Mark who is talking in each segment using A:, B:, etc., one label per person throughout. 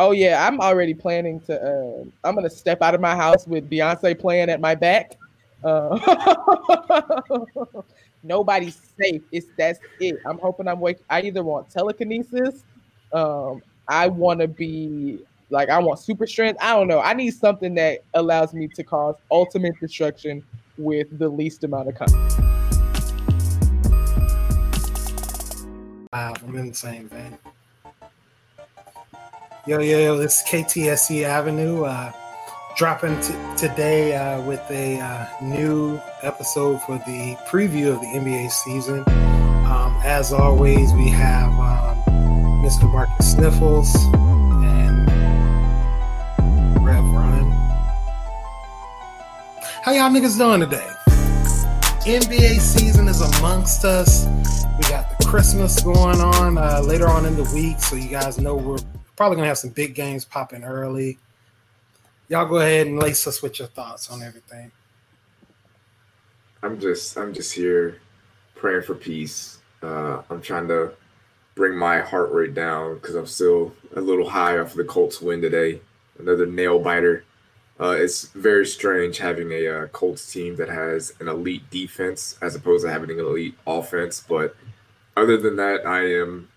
A: Oh yeah, I'm already planning to. Uh, I'm gonna step out of my house with Beyonce playing at my back. Uh, nobody's safe. It's that's it. I'm hoping I'm wake. I either want telekinesis. Um, I want to be like I want super strength. I don't know. I need something that allows me to cause ultimate destruction with the least amount of contact.
B: Wow, I'm in the same vein. Yo, yo, yo, this is KTSE Avenue. Uh, dropping t- today uh, with a uh, new episode for the preview of the NBA season. Um, as always, we have um, Mr. Marcus Sniffles and Rev Ryan. How y'all niggas doing today? NBA season is amongst us. We got the Christmas going on uh, later on in the week, so you guys know we're probably gonna have some big games popping early. Y'all go ahead and lace us with your thoughts on everything.
C: I'm just I'm just here praying for peace. Uh, I'm trying to bring my heart rate down because I'm still a little high off the Colts win today. Another nail biter. Uh, it's very strange having a uh, Colts team that has an elite defense as opposed to having an elite offense. But other than that, I am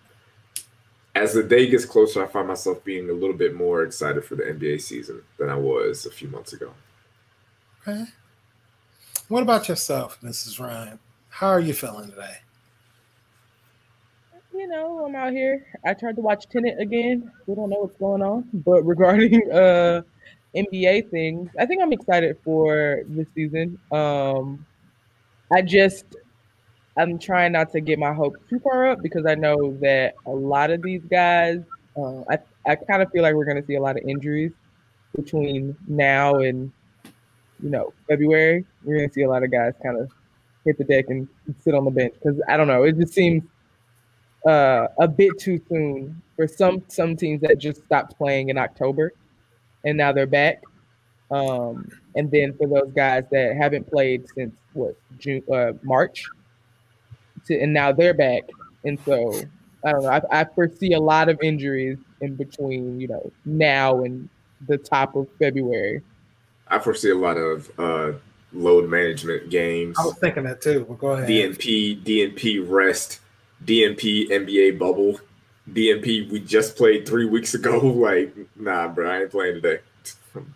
C: as the day gets closer, I find myself being a little bit more excited for the NBA season than I was a few months ago.
B: Okay. What about yourself, Mrs. Ryan? How are you feeling today?
A: You know, I'm out here. I tried to watch Tenet again. We don't know what's going on, but regarding uh NBA things, I think I'm excited for this season. Um I just I'm trying not to get my hopes too far up because I know that a lot of these guys, uh, I, I kind of feel like we're going to see a lot of injuries between now and, you know, February. We're going to see a lot of guys kind of hit the deck and sit on the bench because I don't know. It just seems uh, a bit too soon for some some teams that just stopped playing in October and now they're back. Um, and then for those guys that haven't played since what June, uh, March, to, and now they're back. And so I don't know. I, I foresee a lot of injuries in between, you know, now and the top of February.
C: I foresee a lot of uh, load management games.
B: I was thinking that too. Well, go ahead.
C: DNP, DNP rest, DNP NBA bubble, DNP. We just played three weeks ago. Like, nah, bro, I ain't playing today.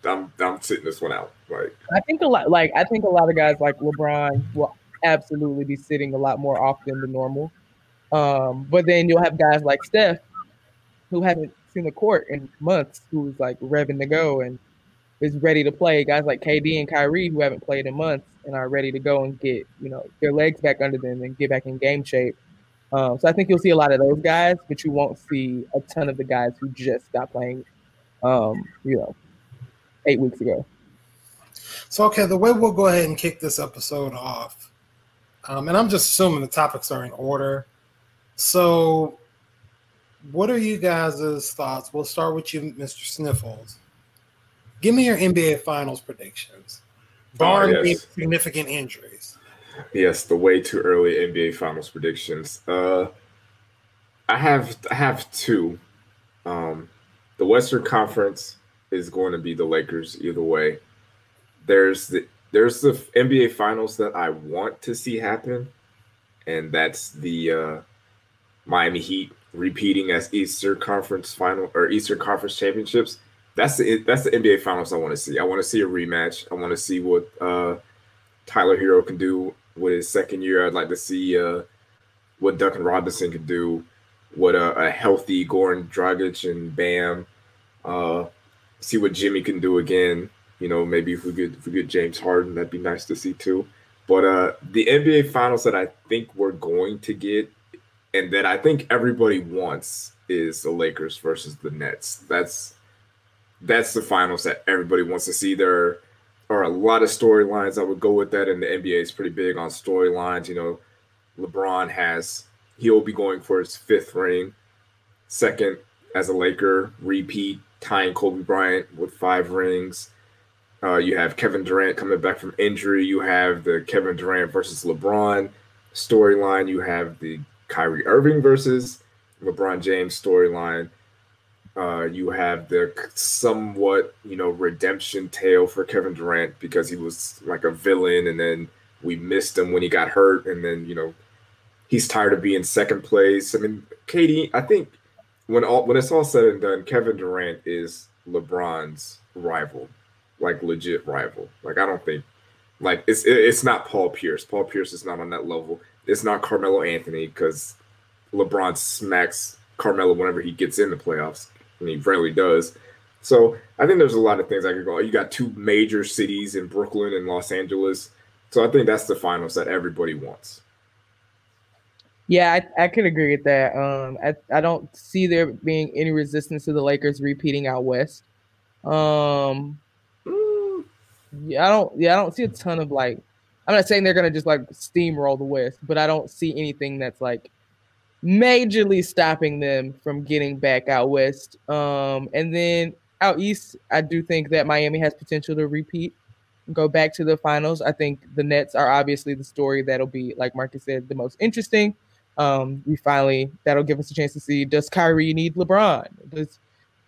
C: I'm I'm sitting this one out. Like,
A: I think a lot. Like, I think a lot of guys like LeBron will absolutely be sitting a lot more often than normal. Um, but then you'll have guys like Steph who haven't seen the court in months, who's like revving to go and is ready to play. Guys like KD and Kyrie who haven't played in months and are ready to go and get you know their legs back under them and get back in game shape. Um, so I think you'll see a lot of those guys, but you won't see a ton of the guys who just got playing, um, you know, eight weeks ago.
B: So okay, the way we'll go ahead and kick this episode off um, and I'm just assuming the topics are in order. So, what are you guys' thoughts? We'll start with you, Mr. Sniffles. Give me your NBA Finals predictions, barring oh, yes. significant injuries.
C: Yes, the way too early NBA Finals predictions. Uh, I have I have two. Um, the Western Conference is going to be the Lakers either way. There's the there's the NBA Finals that I want to see happen, and that's the uh, Miami Heat repeating as Eastern Conference Final or Eastern Conference Championships. That's the that's the NBA Finals I want to see. I want to see a rematch. I want to see what uh, Tyler Herro can do with his second year. I'd like to see uh, what Duncan Robinson can do. What a, a healthy Goran Dragic and Bam. Uh, see what Jimmy can do again. You know, maybe if we get if we get James Harden, that'd be nice to see too. But uh the NBA finals that I think we're going to get and that I think everybody wants is the Lakers versus the Nets. That's that's the finals that everybody wants to see. There are a lot of storylines that would go with that, and the NBA is pretty big on storylines. You know, LeBron has he'll be going for his fifth ring, second as a Laker, repeat, tying Kobe Bryant with five rings. Uh, you have Kevin Durant coming back from injury. You have the Kevin Durant versus LeBron storyline. You have the Kyrie Irving versus LeBron James storyline. Uh, you have the somewhat, you know, redemption tale for Kevin Durant because he was like a villain, and then we missed him when he got hurt, and then you know, he's tired of being second place. I mean, KD, I think when all when it's all said and done, Kevin Durant is LeBron's rival, like legit rival. Like I don't think, like it's it's not Paul Pierce. Paul Pierce is not on that level. It's not Carmelo Anthony because LeBron smacks Carmelo whenever he gets in the playoffs and he rarely does. So I think there's a lot of things I could go. You got two major cities in Brooklyn and Los Angeles. So I think that's the finals that everybody wants.
A: Yeah, I, I can agree with that. Um, I, I don't see there being any resistance to the Lakers repeating out west. Um. Yeah, I don't. Yeah, I don't see a ton of like. I'm not saying they're gonna just like steamroll the West, but I don't see anything that's like majorly stopping them from getting back out west. Um, and then out east, I do think that Miami has potential to repeat, go back to the finals. I think the Nets are obviously the story that'll be, like Marcus said, the most interesting. Um, we finally that'll give us a chance to see does Kyrie need LeBron? Does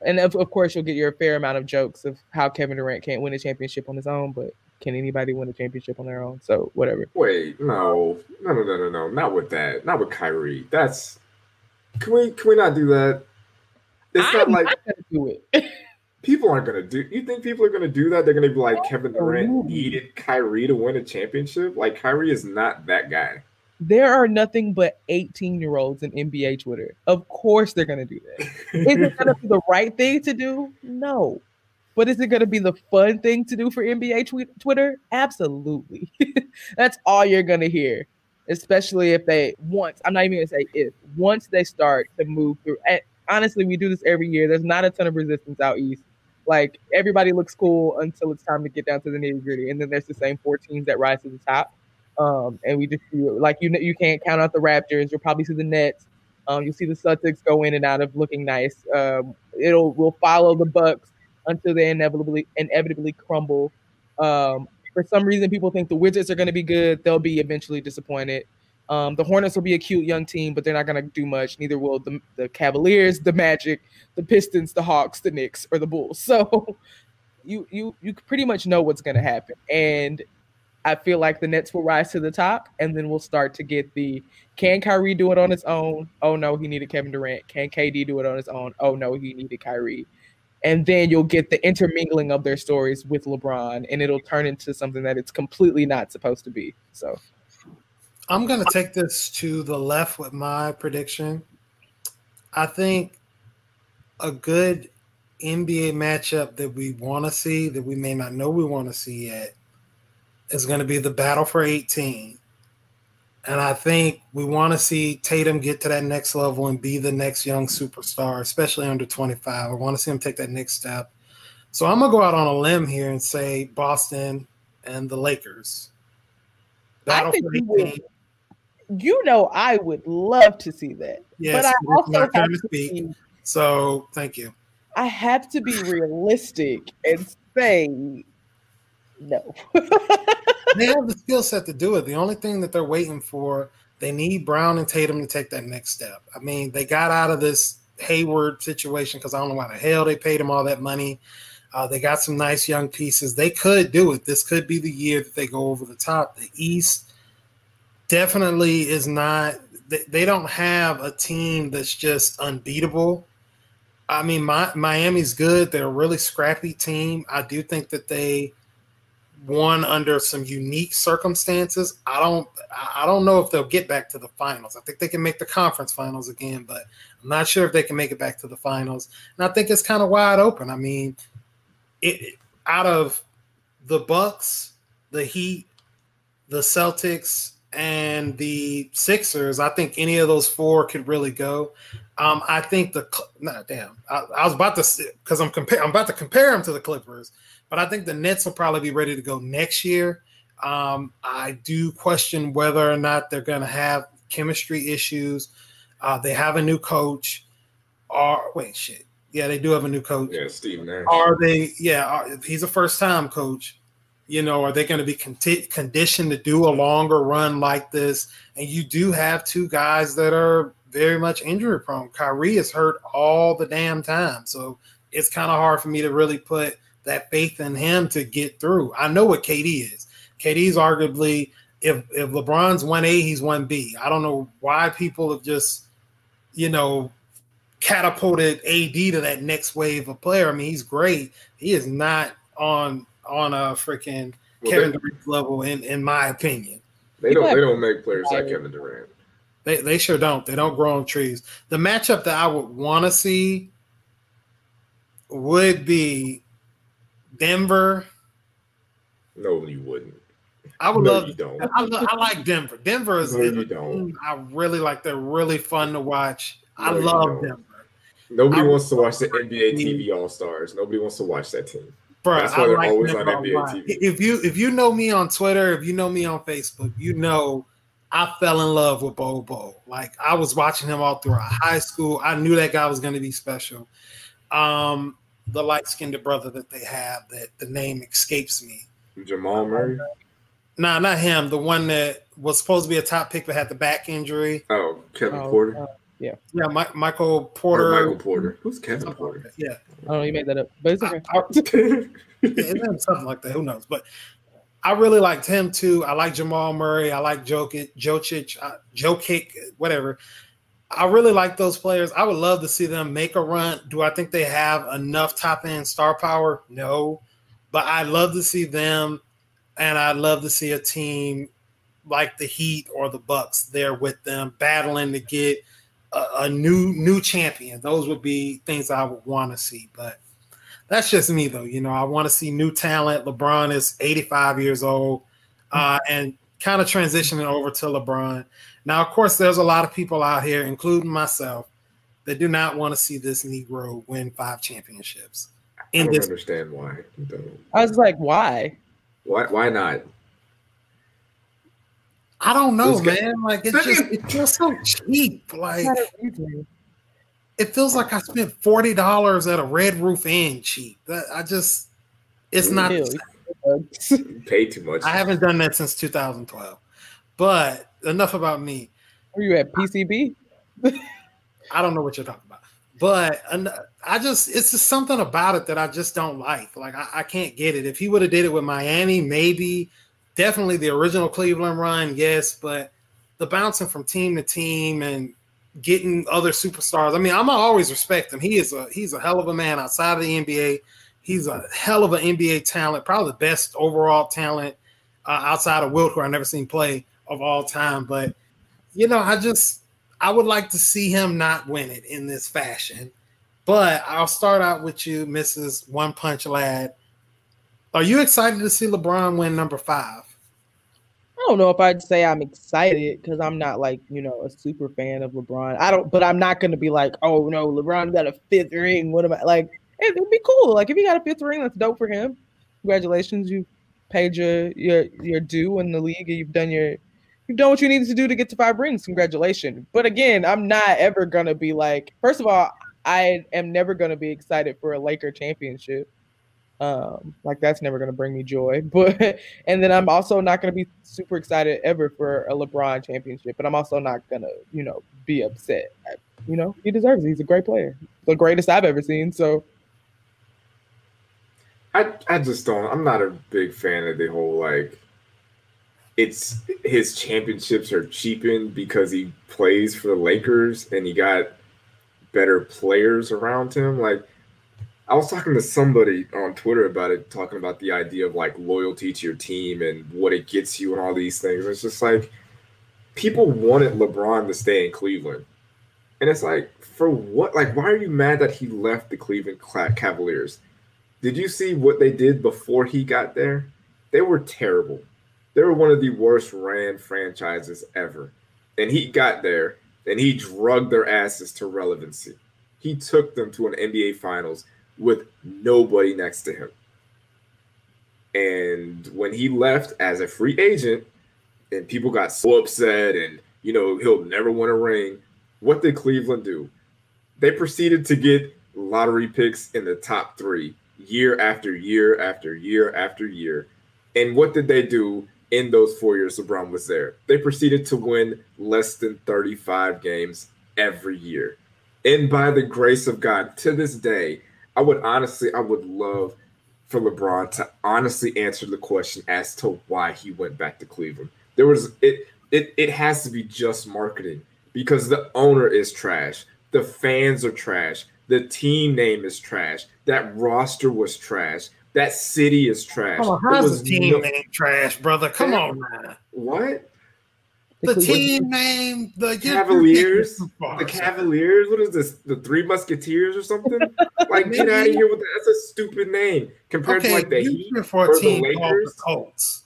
A: and of, of course you'll get your fair amount of jokes of how Kevin Durant can't win a championship on his own, but can anybody win a championship on their own? So whatever.
C: Wait, no, no, no, no, no, no, not with that. Not with Kyrie. That's can we can we not do that?
A: It's I'm not like not do it.
C: people aren't gonna do. You think people are gonna do that? They're gonna be like Kevin Durant needed Kyrie to win a championship. Like Kyrie is not that guy.
A: There are nothing but 18 year olds in NBA Twitter. Of course, they're gonna do that. is it gonna be the right thing to do? No. But is it going to be the fun thing to do for NBA tw- Twitter? Absolutely. That's all you're going to hear, especially if they once, I'm not even going to say if, once they start to move through. And honestly, we do this every year. There's not a ton of resistance out east. Like everybody looks cool until it's time to get down to the nitty gritty. And then there's the same four teams that rise to the top. Um, and we just like you you can't count out the Raptors. You'll probably see the Nets. Um, you'll see the Celtics go in and out of looking nice. Um, it'll will follow the Bucks until they inevitably inevitably crumble. Um, for some reason, people think the Wizards are going to be good. They'll be eventually disappointed. Um, the Hornets will be a cute young team, but they're not going to do much. Neither will the, the Cavaliers, the Magic, the Pistons, the Hawks, the Knicks, or the Bulls. So you you you pretty much know what's going to happen. And I feel like the Nets will rise to the top, and then we'll start to get the can Kyrie do it on his own? Oh no, he needed Kevin Durant. Can KD do it on his own? Oh no, he needed Kyrie and then you'll get the intermingling of their stories with LeBron, and it'll turn into something that it's completely not supposed to be. So,
B: I'm going to take this to the left with my prediction. I think a good NBA matchup that we want to see, that we may not know we want to see yet, is going to be the battle for 18 and I think we want to see Tatum get to that next level and be the next young superstar, especially under 25. I want to see him take that next step. So I'm going to go out on a limb here and say Boston and the Lakers.
A: Battle for you, would, you know, I would love to see that.
B: Yes, but I also have to speak. so thank you.
A: I have to be realistic and say no.
B: they have the skill set to do it. The only thing that they're waiting for, they need Brown and Tatum to take that next step. I mean, they got out of this Hayward situation because I don't know why the hell they paid him all that money. Uh, they got some nice young pieces. They could do it. This could be the year that they go over the top. The East definitely is not. They, they don't have a team that's just unbeatable. I mean, my, Miami's good. They're a really scrappy team. I do think that they won under some unique circumstances. I don't I don't know if they'll get back to the finals. I think they can make the conference finals again, but I'm not sure if they can make it back to the finals. And I think it's kind of wide open. I mean, it out of the Bucks, the Heat, the Celtics, and the Sixers, I think any of those four could really go. Um, I think the nah, damn, I, I was about to because I'm compare I'm about to compare them to the Clippers. But I think the Nets will probably be ready to go next year. Um, I do question whether or not they're going to have chemistry issues. Uh, they have a new coach. Or wait, shit. Yeah, they do have a new coach.
C: Yeah, Steve Nash.
B: Are they? Yeah, are, he's a first-time coach. You know, are they going to be con- conditioned to do a longer run like this? And you do have two guys that are very much injury prone. Kyrie is hurt all the damn time. So it's kind of hard for me to really put that faith in him to get through. I know what KD is. KD's arguably if if LeBron's one A, he's one B. I don't know why people have just, you know, catapulted AD to that next wave of player. I mean, he's great. He is not on on a freaking well, Kevin Durant level, in in my opinion.
C: They don't they don't make players like Kevin Durant.
B: They they sure don't. They don't grow on trees. The matchup that I would want to see would be Denver.
C: No, you wouldn't.
B: I would no, love. You don't. I, I, like Denver. Denver is. No, you don't. I really like. They're really fun to watch. No, I love Denver.
C: Nobody I wants to watch the NBA TV All Stars. Nobody wants to watch that team. Bro, That's why I they're like
B: always on NBA TV. If you if you know me on Twitter, if you know me on Facebook, you know I fell in love with Bol. Like I was watching him all throughout high school. I knew that guy was going to be special. Um, the light skinned brother that they have that the name escapes me.
C: Jamal Murray.
B: Nah, not him. The one that was supposed to be a top pick but had the back injury.
C: Oh, Kevin oh, Porter. Uh,
A: yeah.
B: Yeah, My, Michael Porter.
C: Or Michael Porter. Who's Kevin Porter?
B: Yeah.
A: Oh, you made that up. But it's okay. I,
B: I, yeah, something like that. Who knows? But I really liked him too. I like Jamal Murray. I like Jokic, Jokic, uh, Jokic, whatever. I really like those players. I would love to see them make a run. Do I think they have enough top end star power? No. But I'd love to see them and I'd love to see a team like the Heat or the Bucks there with them battling to get a, a new new champion. Those would be things I would want to see. But that's just me though. You know, I want to see new talent. LeBron is 85 years old uh, and kind of transitioning over to LeBron. Now, of course, there's a lot of people out here, including myself, that do not want to see this Negro win five championships.
C: In I don't this- understand why.
A: I was like, why?
C: Why? Why not?
B: I don't know, man. Like it's just it feels so cheap. Like it feels like I spent forty dollars at a Red Roof Inn cheap. That I just it's not
C: pay too much.
B: I haven't done that since 2012. But enough about me.
A: Were you at PCB?
B: I don't know what you're talking about. But I just it's just something about it that I just don't like. Like I, I can't get it. If he would have did it with Miami, maybe definitely the original Cleveland run, yes, but the bouncing from team to team and getting other superstars. I mean, I'm always respect him. He is a he's a hell of a man outside of the NBA. He's a hell of an NBA talent, probably the best overall talent uh, outside of Wilt, who I never seen play of all time. But you know, I just I would like to see him not win it in this fashion. But I'll start out with you, Mrs. One Punch Lad. Are you excited to see LeBron win number five?
A: I don't know if I'd say I'm excited because I'm not like, you know, a super fan of LeBron. I don't, but I'm not going to be like, oh no, LeBron got a fifth ring. What am I like? It would be cool. Like if he got a fifth ring, that's dope for him. Congratulations, you paid your your your due in the league. You've done your you've done what you needed to do to get to five rings. Congratulations. But again, I'm not ever gonna be like. First of all, I am never gonna be excited for a Laker championship. Um, like that's never gonna bring me joy. But and then I'm also not gonna be super excited ever for a LeBron championship. But I'm also not gonna, you know, be upset. I, you know, he deserves it. He's a great player, the greatest I've ever seen. So
C: I I just don't. I'm not a big fan of the whole like. It's his championships are cheapened because he plays for the Lakers and he got better players around him. Like, I was talking to somebody on Twitter about it, talking about the idea of like loyalty to your team and what it gets you and all these things. It's just like people wanted LeBron to stay in Cleveland. And it's like, for what? Like, why are you mad that he left the Cleveland Cavaliers? Did you see what they did before he got there? They were terrible. They were one of the worst ran franchises ever. And he got there and he drugged their asses to relevancy. He took them to an NBA Finals with nobody next to him. And when he left as a free agent, and people got so upset, and you know, he'll never win a ring, what did Cleveland do? They proceeded to get lottery picks in the top three year after year after year after year. And what did they do in those four years LeBron was there? They proceeded to win less than 35 games every year. And by the grace of God, to this day, I would honestly, I would love for LeBron to honestly answer the question as to why he went back to Cleveland. There was it it it has to be just marketing because the owner is trash, the fans are trash, the team name is trash, that roster was trash, that city is trash.
B: Come on, how's the team no, name trash, brother? Come on, man.
C: What?
B: The, the team name, the
C: Cavaliers, the oh, Cavaliers. What is this? The Three Musketeers or something? like, get out of here with that. That's a stupid name compared okay, to like the Heat
B: for a team the Lakers. The Colts.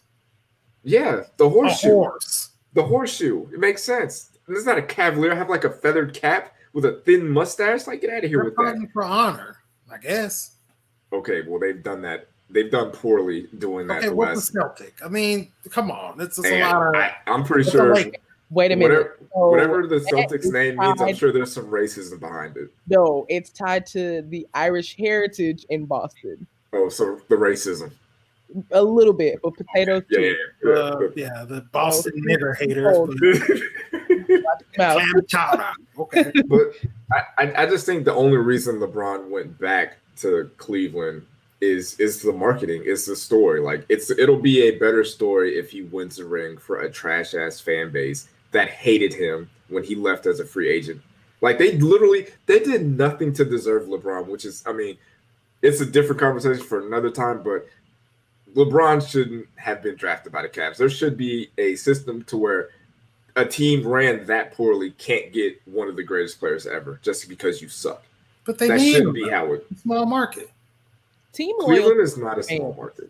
C: Yeah, the horseshoe. Horse. The horseshoe. It makes sense. This is not a Cavalier. I have like a feathered cap with a thin mustache. Like, get out of here They're with that.
B: For honor, I guess.
C: Okay, well they've done that they've done poorly doing that.
B: Okay, what's last... the Celtic? I mean, come on, it's a lot of. I,
C: am pretty sure.
A: Like, wait a minute.
C: Whatever, so, whatever the Celtics name tied, means, I'm sure there's some racism behind it.
A: No, it's tied to the Irish heritage in Boston.
C: Oh, so the racism.
A: A little bit, but potatoes
B: yeah, too. Yeah, yeah, uh, yeah the Boston oh, nigger haters.
C: okay. But I, I just think the only reason LeBron went back to Cleveland is is the marketing, is the story. Like it's it'll be a better story if he wins a ring for a trash ass fan base that hated him when he left as a free agent. Like they literally they did nothing to deserve LeBron, which is I mean, it's a different conversation for another time, but LeBron shouldn't have been drafted by the Cavs. There should be a system to where a team ran that poorly can't get one of the greatest players ever just because you suck.
B: But they that shouldn't be how it small market.
A: Team
C: Cleveland loyalty is not a small market.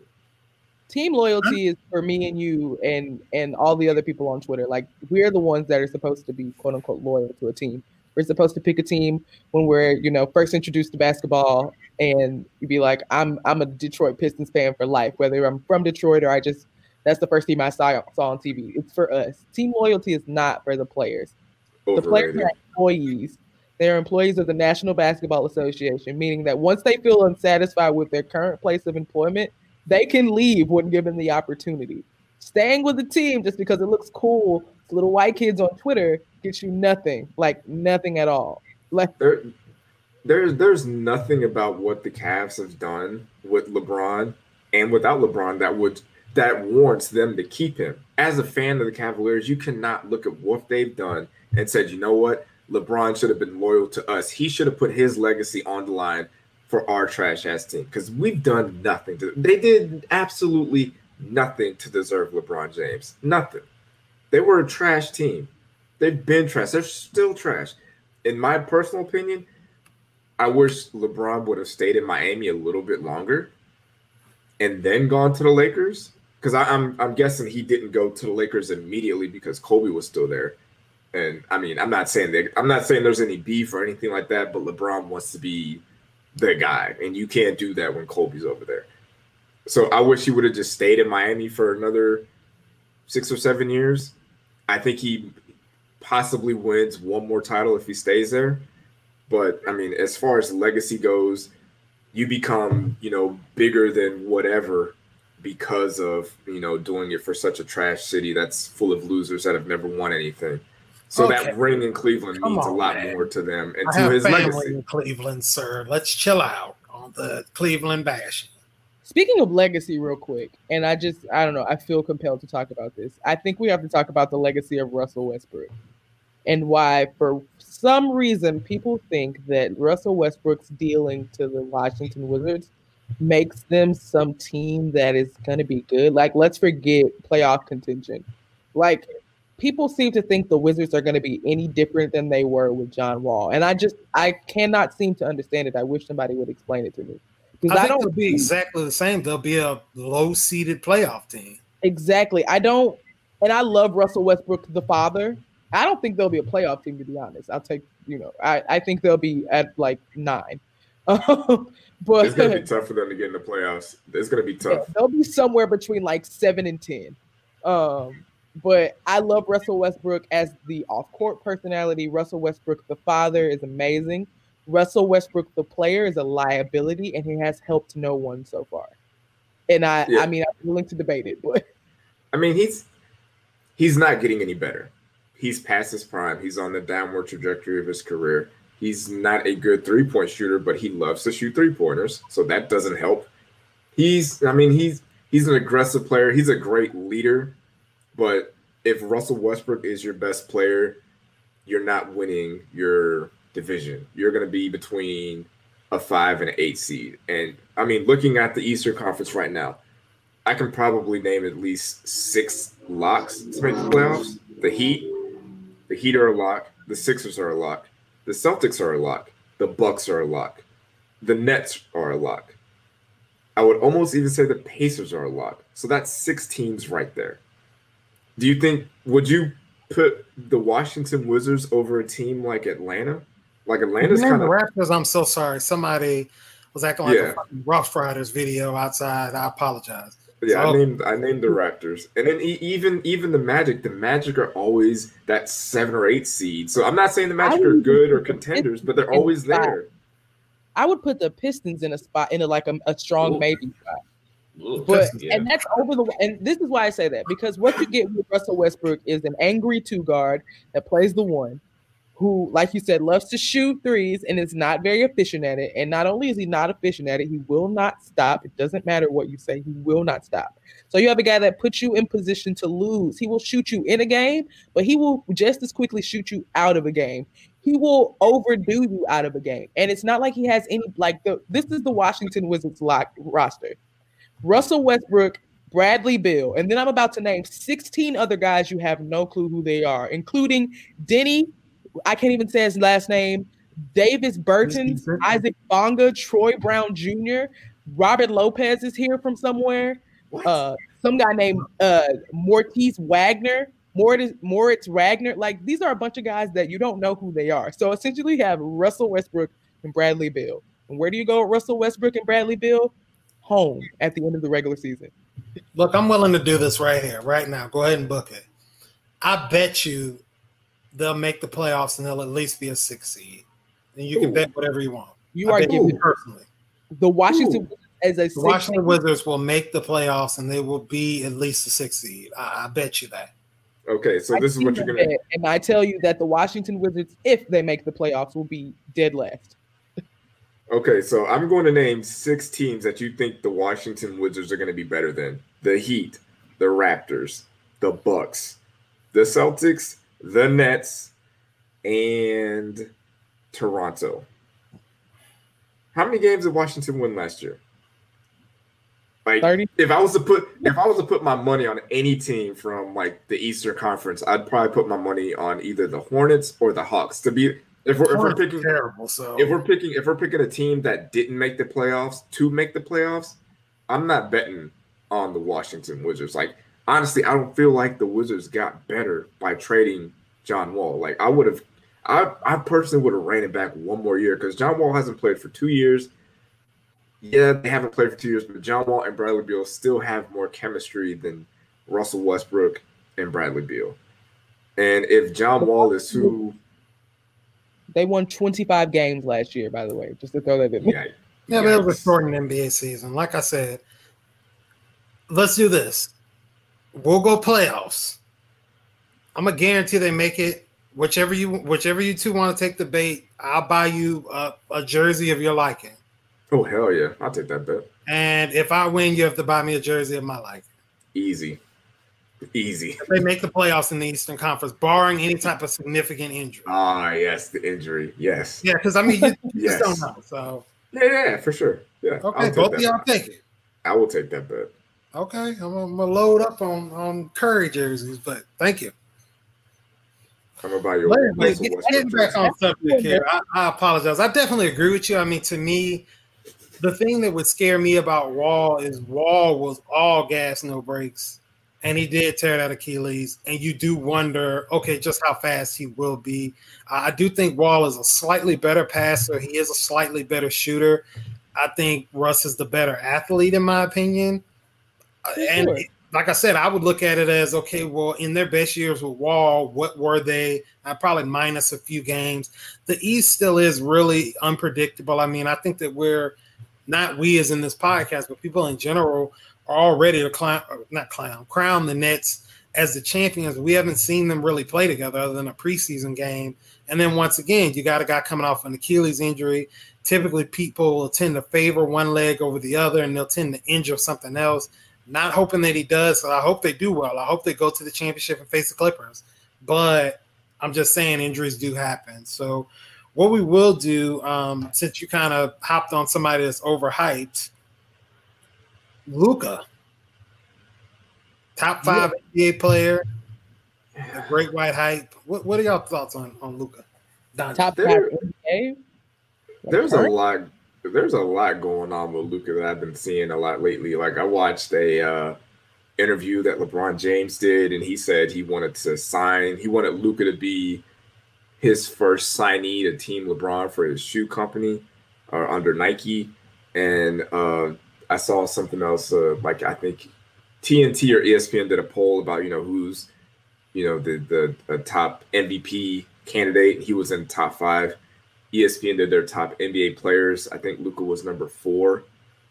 A: Team loyalty is for me and you and and all the other people on Twitter. Like we're the ones that are supposed to be quote unquote loyal to a team. We're supposed to pick a team when we're you know first introduced to basketball, and you'd be like, I'm I'm a Detroit Pistons fan for life, whether I'm from Detroit or I just that's the first team I saw saw on TV. It's for us. Team loyalty is not for the players. Overrated. The players are employees they are employees of the National Basketball Association, meaning that once they feel unsatisfied with their current place of employment, they can leave when given the opportunity. Staying with the team just because it looks cool to little white kids on Twitter gets you nothing, like nothing at all. Like
C: there, there's there's nothing about what the Cavs have done with LeBron and without LeBron that would that warrants them to keep him. As a fan of the Cavaliers, you cannot look at what they've done and said, you know what, LeBron should have been loyal to us. He should have put his legacy on the line for our trash ass team because we've done nothing. To, they did absolutely nothing to deserve LeBron James. Nothing. They were a trash team. They've been trash. They're still trash. In my personal opinion, I wish LeBron would have stayed in Miami a little bit longer and then gone to the Lakers. Because I'm I'm guessing he didn't go to the Lakers immediately because Kobe was still there. And I mean, I'm not saying that I'm not saying there's any beef or anything like that, but LeBron wants to be the guy, and you can't do that when Kobe's over there. So I wish he would have just stayed in Miami for another six or seven years. I think he possibly wins one more title if he stays there. But I mean, as far as legacy goes, you become, you know, bigger than whatever because of, you know, doing it for such a trash city that's full of losers that have never won anything. So okay. that ring in Cleveland Come means on, a lot man. more to them and I to his legacy.
B: In Cleveland, sir. Let's chill out on the Cleveland bashing.
A: Speaking of legacy, real quick, and I just I don't know, I feel compelled to talk about this. I think we have to talk about the legacy of Russell Westbrook and why, for some reason, people think that Russell Westbrook's dealing to the Washington Wizards makes them some team that is going to be good. Like, let's forget playoff contention. Like, people seem to think the Wizards are going to be any different than they were with John Wall, and I just I cannot seem to understand it. I wish somebody would explain it to me
B: because I, I, don't be exactly the same. They'll be a low seeded playoff team.
A: Exactly. I don't, and I love Russell Westbrook, the father. I don't think they'll be a playoff team to be honest. I'll take you know I I think they'll be at like nine.
C: but it's gonna be tough for them to get in the playoffs. It's gonna be tough.
A: Yeah, they'll be somewhere between like seven and ten. Um, but I love Russell Westbrook as the off-court personality. Russell Westbrook, the father, is amazing. Russell Westbrook, the player, is a liability, and he has helped no one so far. And I, yeah. I mean, I'm willing to debate it, but
C: I mean, he's he's not getting any better. he's past his prime. He's on the downward trajectory of his career. He's not a good three point shooter, but he loves to shoot three pointers, so that doesn't help. He's, I mean, he's he's an aggressive player. He's a great leader, but if Russell Westbrook is your best player, you're not winning your division. You're going to be between a five and an eight seed. And I mean, looking at the Eastern Conference right now, I can probably name at least six locks to make the playoffs. The Heat, the Heat are a lock. The Sixers are a lock. The Celtics are a lock. The Bucks are a lock. The Nets are a lock. I would almost even say the Pacers are a lock. So that's six teams right there. Do you think would you put the Washington Wizards over a team like Atlanta? Like Atlanta's kind of
B: Raptors. I'm so sorry. Somebody was acting like yeah. a Rough Riders video outside. I apologize.
C: Yeah, so, I named I named the Raptors, and then even even the Magic. The Magic are always that seven or eight seed. So I'm not saying the Magic are good or contenders, but they're always there.
A: I would put the Pistons in a spot in a, like a, a strong Ooh. maybe spot. Ooh, but yeah. and that's over the and this is why I say that because what you get with Russell Westbrook is an angry two guard that plays the one who, like you said, loves to shoot threes and is not very efficient at it. And not only is he not efficient at it, he will not stop. It doesn't matter what you say, he will not stop. So you have a guy that puts you in position to lose. He will shoot you in a game, but he will just as quickly shoot you out of a game. He will overdo you out of a game. And it's not like he has any like the this is the Washington Wizards lock roster. Russell Westbrook, Bradley Beal, and then I'm about to name 16 other guys you have no clue who they are, including Deni I can't even say his last name. Davis Burton, Isaac Bonga, Troy Brown Jr., Robert Lopez is here from somewhere. Uh, some guy named uh, Mortis Wagner, Moritz, Moritz Wagner. Like these are a bunch of guys that you don't know who they are. So essentially, you have Russell Westbrook and Bradley Beal. And where do you go with Russell Westbrook and Bradley Beal? Home at the end of the regular season.
B: Look, I'm willing to do this right here, right now. Go ahead and book it. I bet you they'll make the playoffs and they'll at least be a six seed. And you Ooh. can bet whatever you want.
A: You I are giving personally. The Washington Ooh. as a
B: the Washington Wizards will make the playoffs and they will be at least a six seed. I, I bet you that.
C: Okay, so I this is what you're gonna.
A: And I tell you that the Washington Wizards, if they make the playoffs, will be dead last.
C: Okay, so I'm going to name six teams that you think the Washington Wizards are going to be better than: the Heat, the Raptors, the Bucks, the Celtics, the Nets, and Toronto. How many games did Washington win last year? Like 30? if I was to put if I was to put my money on any team from like the Eastern Conference, I'd probably put my money on either the Hornets or the Hawks to be if we're, if we're picking
B: terrible. So
C: if we're picking if we're picking a team that didn't make the playoffs to make the playoffs, I'm not betting on the Washington Wizards. Like honestly, I don't feel like the Wizards got better by trading John Wall. Like I would have, I I personally would have ran it back one more year because John Wall hasn't played for two years. Yeah, they haven't played for two years, but John Wall and Bradley Beal still have more chemistry than Russell Westbrook and Bradley Beal. And if John Wall is who
A: they won 25 games last year, by the way, just to throw that in.
B: Yeah, yeah, but it was a shortened NBA season. Like I said, let's do this. We'll go playoffs. I'm gonna guarantee they make it. Whichever you, whichever you two want to take the bait, I'll buy you a, a jersey of your liking.
C: Oh hell yeah, I'll take that bet.
B: And if I win, you have to buy me a jersey of my liking.
C: Easy, easy.
B: If they make the playoffs in the Eastern Conference, barring any type of significant injury.
C: Ah, yes, the injury. Yes.
B: Yeah, because I mean, you, yes. just don't know. So.
C: Yeah, yeah, for sure. Yeah.
B: Okay, both of y'all take it.
C: I will take that bet.
B: Okay, I'm, I'm gonna load up on on Curry jerseys, but thank you.
C: I'm gonna buy your.
B: Get back on subject here. I, I, apologize. I definitely agree with you. I mean, to me, the thing that would scare me about Wall is Wall was all gas, no brakes, and he did tear that Achilles. And you do wonder, okay, just how fast he will be. I do think Wall is a slightly better passer. He is a slightly better shooter. I think Russ is the better athlete, in my opinion. Sure. And like I said, I would look at it as okay, well, in their best years with Wall, what were they? I probably minus a few games. The East still is really unpredictable. I mean, I think that we're not we as in this podcast, but people in general are all to clown, not clown, crown the Nets as the champions, we haven't seen them really play together other than a preseason game. And then once again, you got a guy coming off an Achilles injury. Typically, people will tend to favor one leg over the other, and they'll tend to injure something else. Not hoping that he does. So I hope they do well. I hope they go to the championship and face the Clippers. But I'm just saying injuries do happen. So what we will do, um, since you kind of hopped on somebody that's overhyped, Luka, top five yeah. NBA player, a great white hype. What What are y'all thoughts on on Luka?
A: Top five NBA.
C: There's a lot. There's a lot going on with Luka that I've been seeing a lot lately. Like I watched a uh, interview that LeBron James did, and he said he wanted to sign. He wanted Luka to be his first signee to Team LeBron for his shoe company uh, under Nike. And uh, I saw something else, uh, like I think TNT or ESPN did a poll about you know who's you know the the, the top MVP candidate. He was in top five. ESPN did their top NBA players. I think Luka was number four.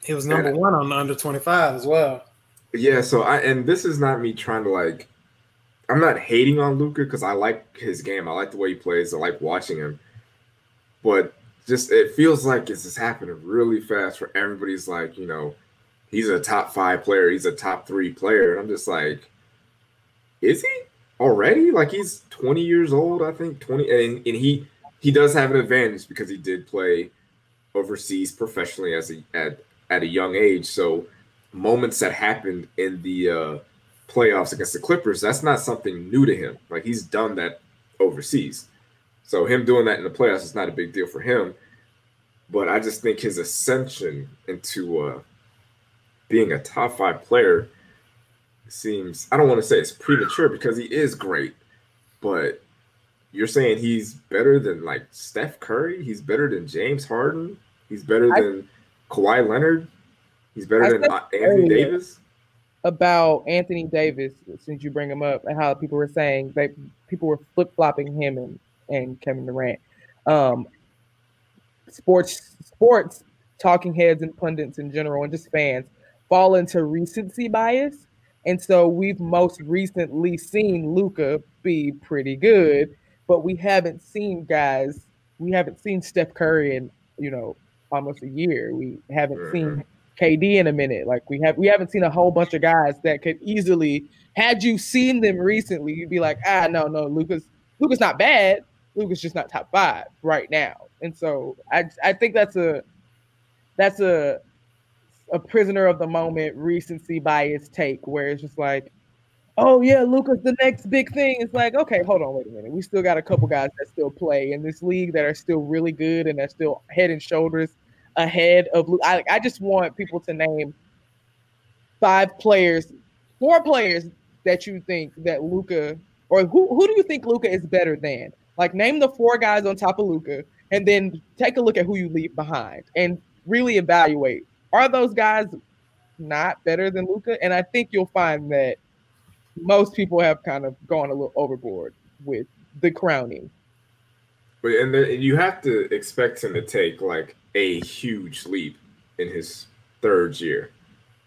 B: He was number and, one on the under twenty five as well.
C: Yeah, so I and this is not me trying to like I'm not hating on Luka because I like his game. I like the way he plays. I like watching him. But just it feels like it's just happening really fast for everybody's like, you know, he's a top five player, he's a top three player. And I'm just like, is he already? Like he's 20 years old, I think. 20 and, and he he does have an advantage because he did play overseas professionally as a at, at a young age. So moments that happened in the uh playoffs against the Clippers, that's not something new to him. Like he's done that overseas. So him doing that in the playoffs is not a big deal for him. But I just think his ascension into uh, being a top five player seems I don't want to say it's premature because he is great, but you're saying he's better than like Steph Curry, he's better than James Harden, he's better I, than Kawhi Leonard, he's better I than Anthony Davis?
A: About Anthony Davis since you bring him up and how people were saying that people were flip flopping him and, and Kevin Durant. Um, sports sports talking heads and pundits in general and just fans fall into recency bias. And so we've most recently seen Luka be pretty good, but we haven't seen guys, we haven't seen Steph Curry in, you know, almost a year. We haven't seen KD in a minute. Like we have we haven't seen a whole bunch of guys that could easily had you seen them recently, you'd be like, ah no, no, Luka's Luca's not bad. Luka's just not top five right now. And so I I think that's a that's a a prisoner of the moment recency bias take where it's just like, oh yeah, Luka's the next big thing. It's like, okay, hold on, wait a minute. We still got a couple guys that still play in this league that are still really good and are still head and shoulders ahead of Luka. I, I just want people to name five players, four players that you think that Luka or who who do you think Luka is better than? Like name the four guys on top of Luka, and then take a look at who you leave behind and really evaluate. Are those guys not better than Luka? And I think you'll find that most people have kind of gone a little overboard with the crowning.
C: But and then you have to expect him to take like a huge leap in his third year.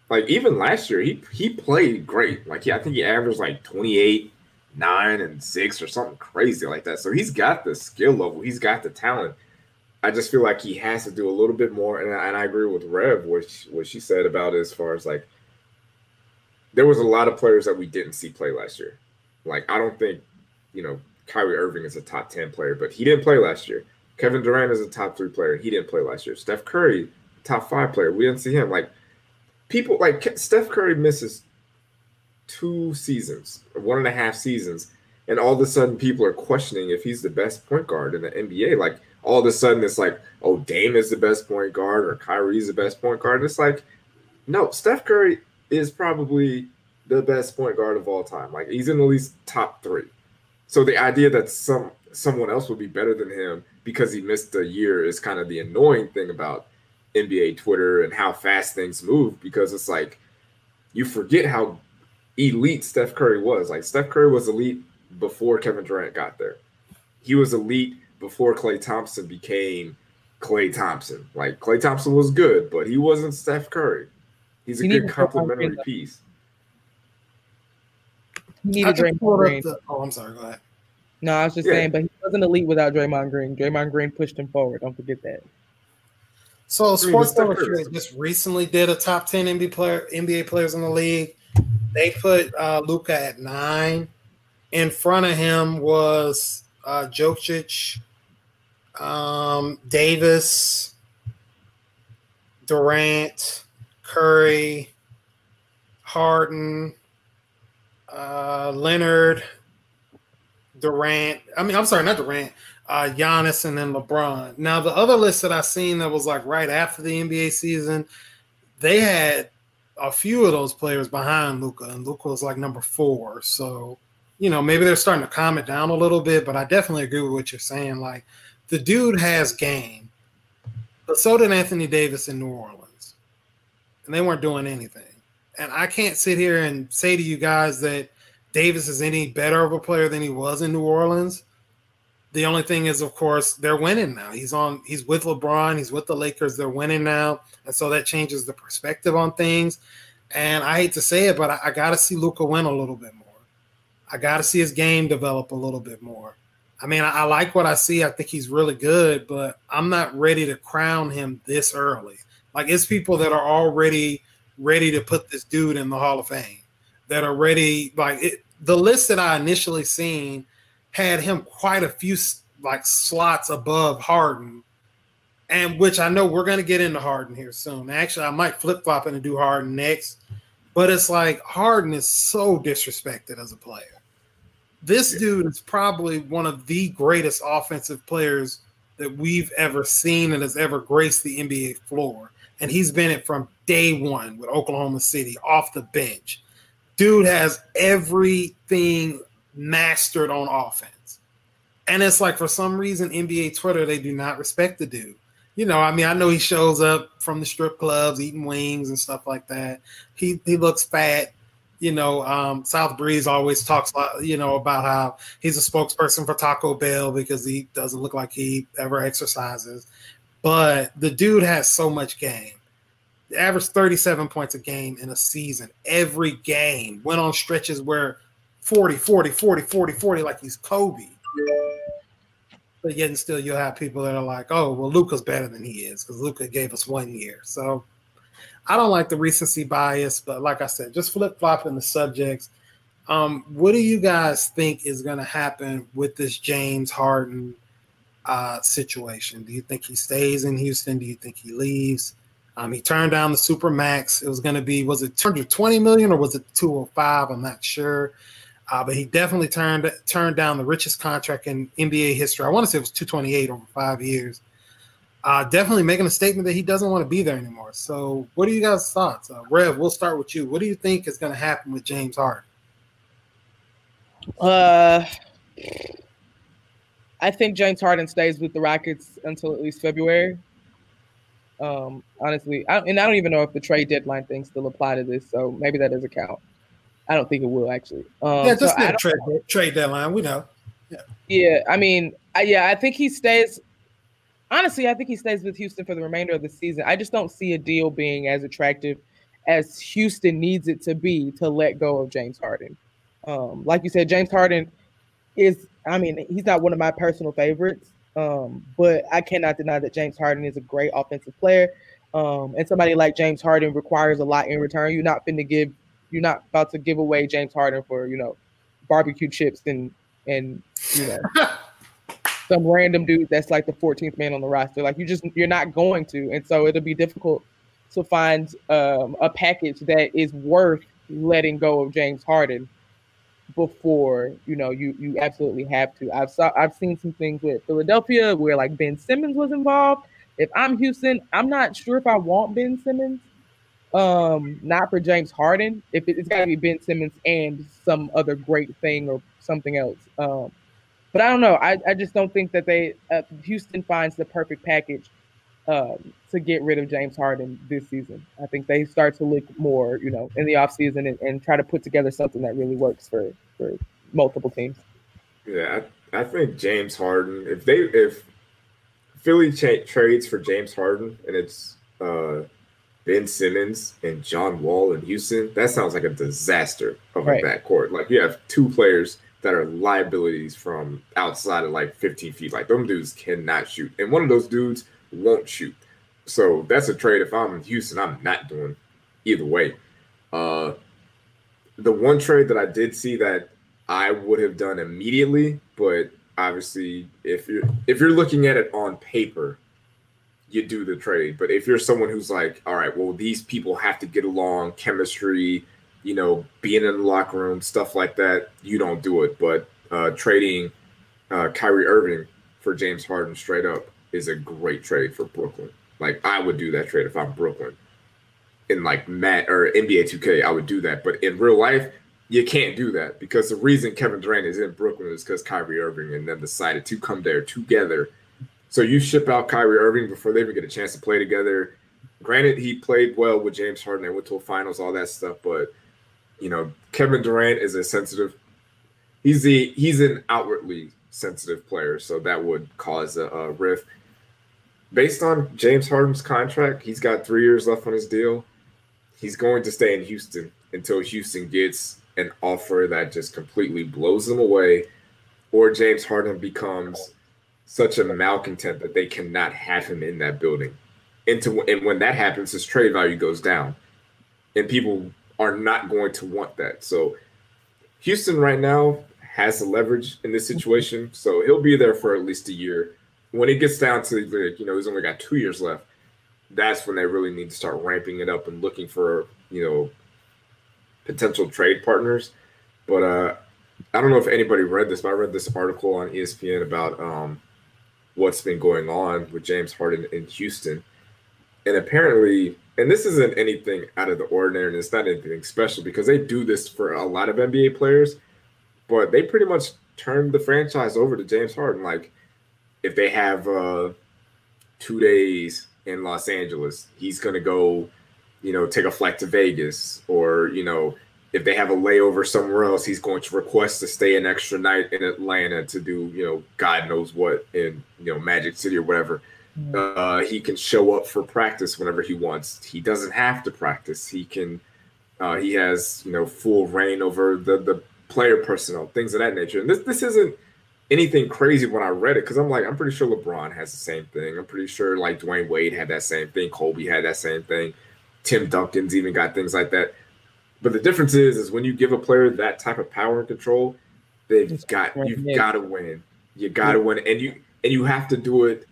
C: Like even last year, he he played great. Like he, I think he averaged like 28, 9, and 6 or something crazy like that. So he's got the skill level, he's got the talent. I just feel like he has to do a little bit more. And, and I agree with Rev, she, what she said about it as far as like there was a lot of players that we didn't see play last year. Like I don't think, you know, Kyrie Irving is a top 10 player, but he didn't play last year. Kevin Durant is a top three player. He didn't play last year. Steph Curry, top five player. We didn't see him. Like people like Steph Curry misses two seasons, one and a half seasons, and all of a sudden people are questioning if he's the best point guard in the NBA. Like all of a sudden it's like, oh, Dame is the best point guard or Kyrie's the best point guard. And it's like, no, Steph Curry is probably the best point guard of all time. Like he's in at least top three. So the idea that some someone else would be better than him because he missed a year is kind of the annoying thing about NBA Twitter and how fast things move because it's like you forget how elite Steph Curry was. Like Steph Curry was elite before Kevin Durant got there. He was elite before Klay Thompson became Klay Thompson. Like Klay Thompson was good, but he wasn't Steph Curry. He's a good complementary piece.
A: He needed Draymond Green.
B: The, oh, I'm sorry. Go ahead.
A: No, I was just yeah. saying, but he wasn't elite without Draymond Green. Draymond Green pushed him forward. Don't forget that.
B: So Sports Illustrated just recently did a top ten NBA player NBA players in the league. They put uh, Luka at nine. In front of him was uh, Jokic, um, Davis, Durant, Curry, Harden, uh, Leonard, Durant. I mean, I'm sorry, not Durant. Uh, Giannis and then LeBron. Now, the other list that I seen that was like right after the NBA season, they had a few of those players behind Luka, and Luka was like number four. So, you know, maybe they're starting to calm it down a little bit, but I definitely agree with what you're saying. Like, the dude has game, but so did Anthony Davis in New Orleans, and they weren't doing anything. And I can't sit here and say to you guys that Davis is any better of a player than he was in New Orleans. The only thing is, of course, they're winning now. He's on. He's with LeBron. He's with the Lakers. They're winning now, and so that changes the perspective on things. And I hate to say it, but I, I got to see Luka win a little bit more. I got to see his game develop a little bit more. I mean, I, I, like what I see. I think he's really good, but I'm not ready to crown him this early. Like it's people that are already ready to put this dude in the Hall of Fame that are ready. Like it, the list that I initially seen had him quite a few like slots above Harden, and which I know we're going to get into Harden here soon. Actually, I might flip flop and do Harden next, but it's like Harden is so disrespected as a player. This yeah. dude is probably one of the greatest offensive players that we've ever seen and has ever graced the NBA floor. And he's been it from day one with Oklahoma City off the bench. Dude has everything mastered on offense. And it's like for some reason, NBA Twitter, they do not respect the dude. You know, I mean, I know he shows up from the strip clubs eating wings and stuff like that. He he looks fat. You know, um, South Breeze always talks, you know, about how he's a spokesperson for Taco Bell because he doesn't look like he ever exercises. But the dude has so much game averaged 37 points a game in a season every game went on stretches where 40 40 40 40 40 like he's kobe but yet and still you'll have people that are like oh well Luka's better than he is because Luka gave us one year so i don't like the recency bias but like i said just flip-flopping the subjects um, what do you guys think is going to happen with this james harden uh, situation do you think he stays in houston do you think he leaves um, he turned down the super max. It was going to be was it 220 million or was it 205? I'm not sure. Uh, but he definitely turned turned down the richest contract in NBA history. I want to say it was 228 over five years. Uh, definitely making a statement that he doesn't want to be there anymore. So, what are you guys' thoughts? Uh, Rev, we'll start with you. What do you think is going to happen with James Harden?
A: Uh, I think James Harden stays with the Rockets until at least February. Um, honestly, I, and I don't even know if the trade deadline thing still apply to this, so maybe that doesn't count. I don't think it will actually.
B: Um, yeah, just so trade, trade deadline. We know.
A: Yeah. Yeah, I mean, I, yeah, I think he stays. Honestly, I think he stays with Houston for the remainder of the season. I just don't see a deal being as attractive as Houston needs it to be to let go of James Harden. Um, like you said, James Harden is. I mean, he's not one of my personal favorites. Um, but I cannot deny that James Harden is a great offensive player. Um, and somebody like James Harden requires a lot in return. You're not going to give, you're not about to give away James Harden for you know barbecue chips and and you know some random dude that's like the 14th man on the roster. Like you just you're not going to, and so it'll be difficult to find um, a package that is worth letting go of James Harden before you know you you absolutely have to. I've saw I've seen some things with Philadelphia where like Ben Simmons was involved. If I'm Houston, I'm not sure if I want Ben Simmons. Um, not for James Harden. If it, has got to be Ben Simmons and some other great thing or something else. Um, but I don't know. I, I just don't think that they uh, Houston finds the perfect package um, to get rid of James Harden this season. I think they start to look more, you know, in the offseason and, and try to put together something that really works for for multiple teams.
C: Yeah, I, I think James Harden. If they if Philly cha- trades for James Harden and it's uh, Ben Simmons and John Wall in Houston, that sounds like a disaster of
A: Right.
C: a backcourt. Like you have two players that are liabilities from outside of like 15 feet. Like them dudes cannot shoot, and one of those dudes won't shoot. So that's a trade. If I'm in Houston, I'm not doing either way. Uh, the one trade that I did see that I would have done immediately, but obviously, if you're if you're looking at it on paper, you do the trade. But if you're someone who's like, all right, well, these people have to get along, chemistry, you know, being in the locker room, stuff like that, you don't do it. But uh, trading uh, Kyrie Irving for James Harden straight up is a great trade for Brooklyn. Like I would do that trade if I'm Brooklyn. In like Matt or NBA 2K, I would do that. But in real life, you can't do that because the reason Kevin Durant is in Brooklyn is because Kyrie Irving and them decided to come there together. So you ship out Kyrie Irving before they even get a chance to play together. Granted, he played well with James Harden. They went to a finals, all that stuff. But you know, Kevin Durant is a sensitive. He's the he's an outwardly sensitive player, so that would cause a, a rift. Based on James Harden's contract, he's got three years left on his deal. He's going to stay in Houston until Houston gets an offer that just completely blows them away, or James Harden becomes such a malcontent that they cannot have him in that building. And, to, and when that happens, his trade value goes down, and people are not going to want that. So Houston right now has the leverage in this situation, so he'll be there for at least a year. When it gets down to like, you know, he's only got two years left, that's when they really need to start ramping it up and looking for, you know, potential trade partners. But uh I don't know if anybody read this, but I read this article on ESPN about um what's been going on with James Harden in Houston. And apparently, and this isn't anything out of the ordinary, and it's not anything special because they do this for a lot of NBA players, but they pretty much turned the franchise over to James Harden. Like, if they have uh, two days in Los Angeles, he's going to go, you know, take a flight to Vegas, or, you know, if they have a layover somewhere else, he's going to request to stay an extra night in Atlanta to do, you know, God knows what in, you know, Magic City or whatever. Uh, he can show up for practice whenever he wants. He doesn't have to practice. He can. Uh, he has you know full reign over the the player personnel, things of that nature. And this this isn't anything crazy when I read it because I'm like I'm pretty sure LeBron has the same thing. I'm pretty sure like Dwyane Wade had that same thing. Kobe had that same thing. Tim Duncan's even got things like that. But the difference is, is when you give a player that type of power and control, they've
A: Just
C: got
A: right
C: you've got to win. You got to win, and you and you have to do it.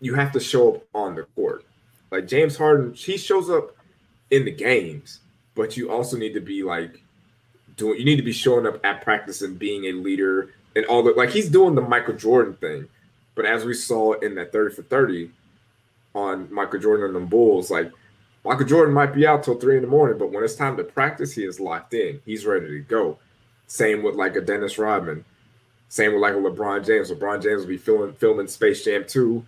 C: You have to show up on the court. Like James Harden, he shows up in the games, but you also need to be like doing. You need to be showing up at practice and being a leader and all the like. He's doing the Michael Jordan thing, but as we saw in that thirty for thirty on Michael Jordan and the Bulls, like Michael Jordan might be out till three in the morning, but when it's time to practice, he is locked in. He's ready to go. Same with like a Dennis Rodman. Same with like a LeBron James. LeBron James will be filming filming Space Jam 2,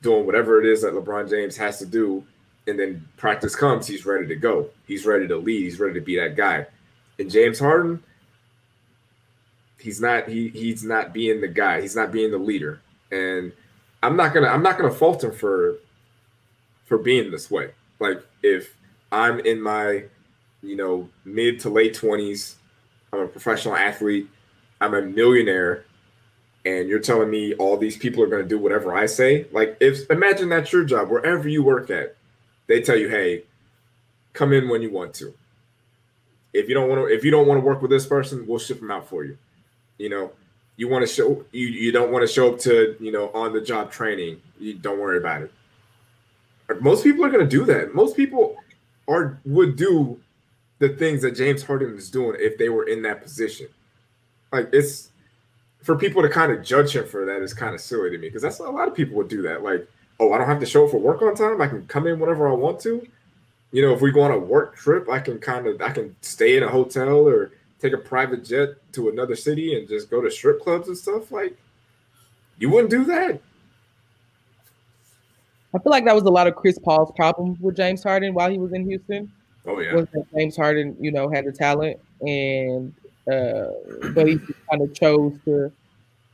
C: doing whatever it is that LeBron James has to do. And then practice comes, he's ready to go. He's ready to lead. He's ready to be that guy. And James Harden, he's not he he's not being the guy. He's not being the leader. And I'm not gonna I'm not gonna fault him for for being this way. Like if I'm in my, you know, mid to late twenties, I'm a professional athlete, I'm a millionaire, and you're telling me all these people are going to do whatever I say. Like if imagine that's your job wherever you work at, they tell you, hey, come in when you want to. If you don't want to, if you don't want to work with this person, we'll ship them out for you. You know, you want to show you you don't want to show up to you know on the job training. You don't worry about it. Most people are going to do that. Most people are would do the things that James Harden is doing if they were in that position. Like it's for people to kind of judge him for that is kind of silly to me because that's a lot of people would do that. Like, oh, I don't have to show up for work on time. I can come in whenever I want to. You know, if we go on a work trip, I can kind of I can stay in a hotel or take a private jet to another city and just go to strip clubs and stuff. Like, you wouldn't do that.
A: I feel like that was a lot of Chris Paul's problem with James Harden while he was in Houston.
C: Oh yeah,
A: Was that James Harden, you know, had the talent and uh but he kind of chose to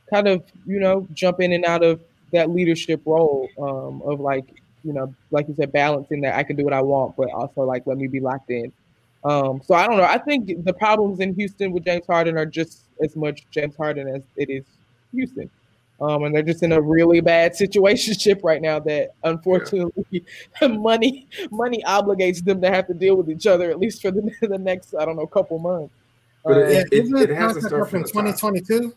A: kind of, you know, jump in and out of that leadership role um of like you know, like you said, balancing that I can do what I want, but also like let me be locked in. Um, so I don't know. I think the problems in Houston with James Harden are just as much James Harden as it is Houston. Um, and they're just in a really bad situationship right now that unfortunately yeah. money money obligates them to have to deal with each other at least for the, the next I don't know couple months.
C: But uh, it, it, it, it has to start
B: from 2022.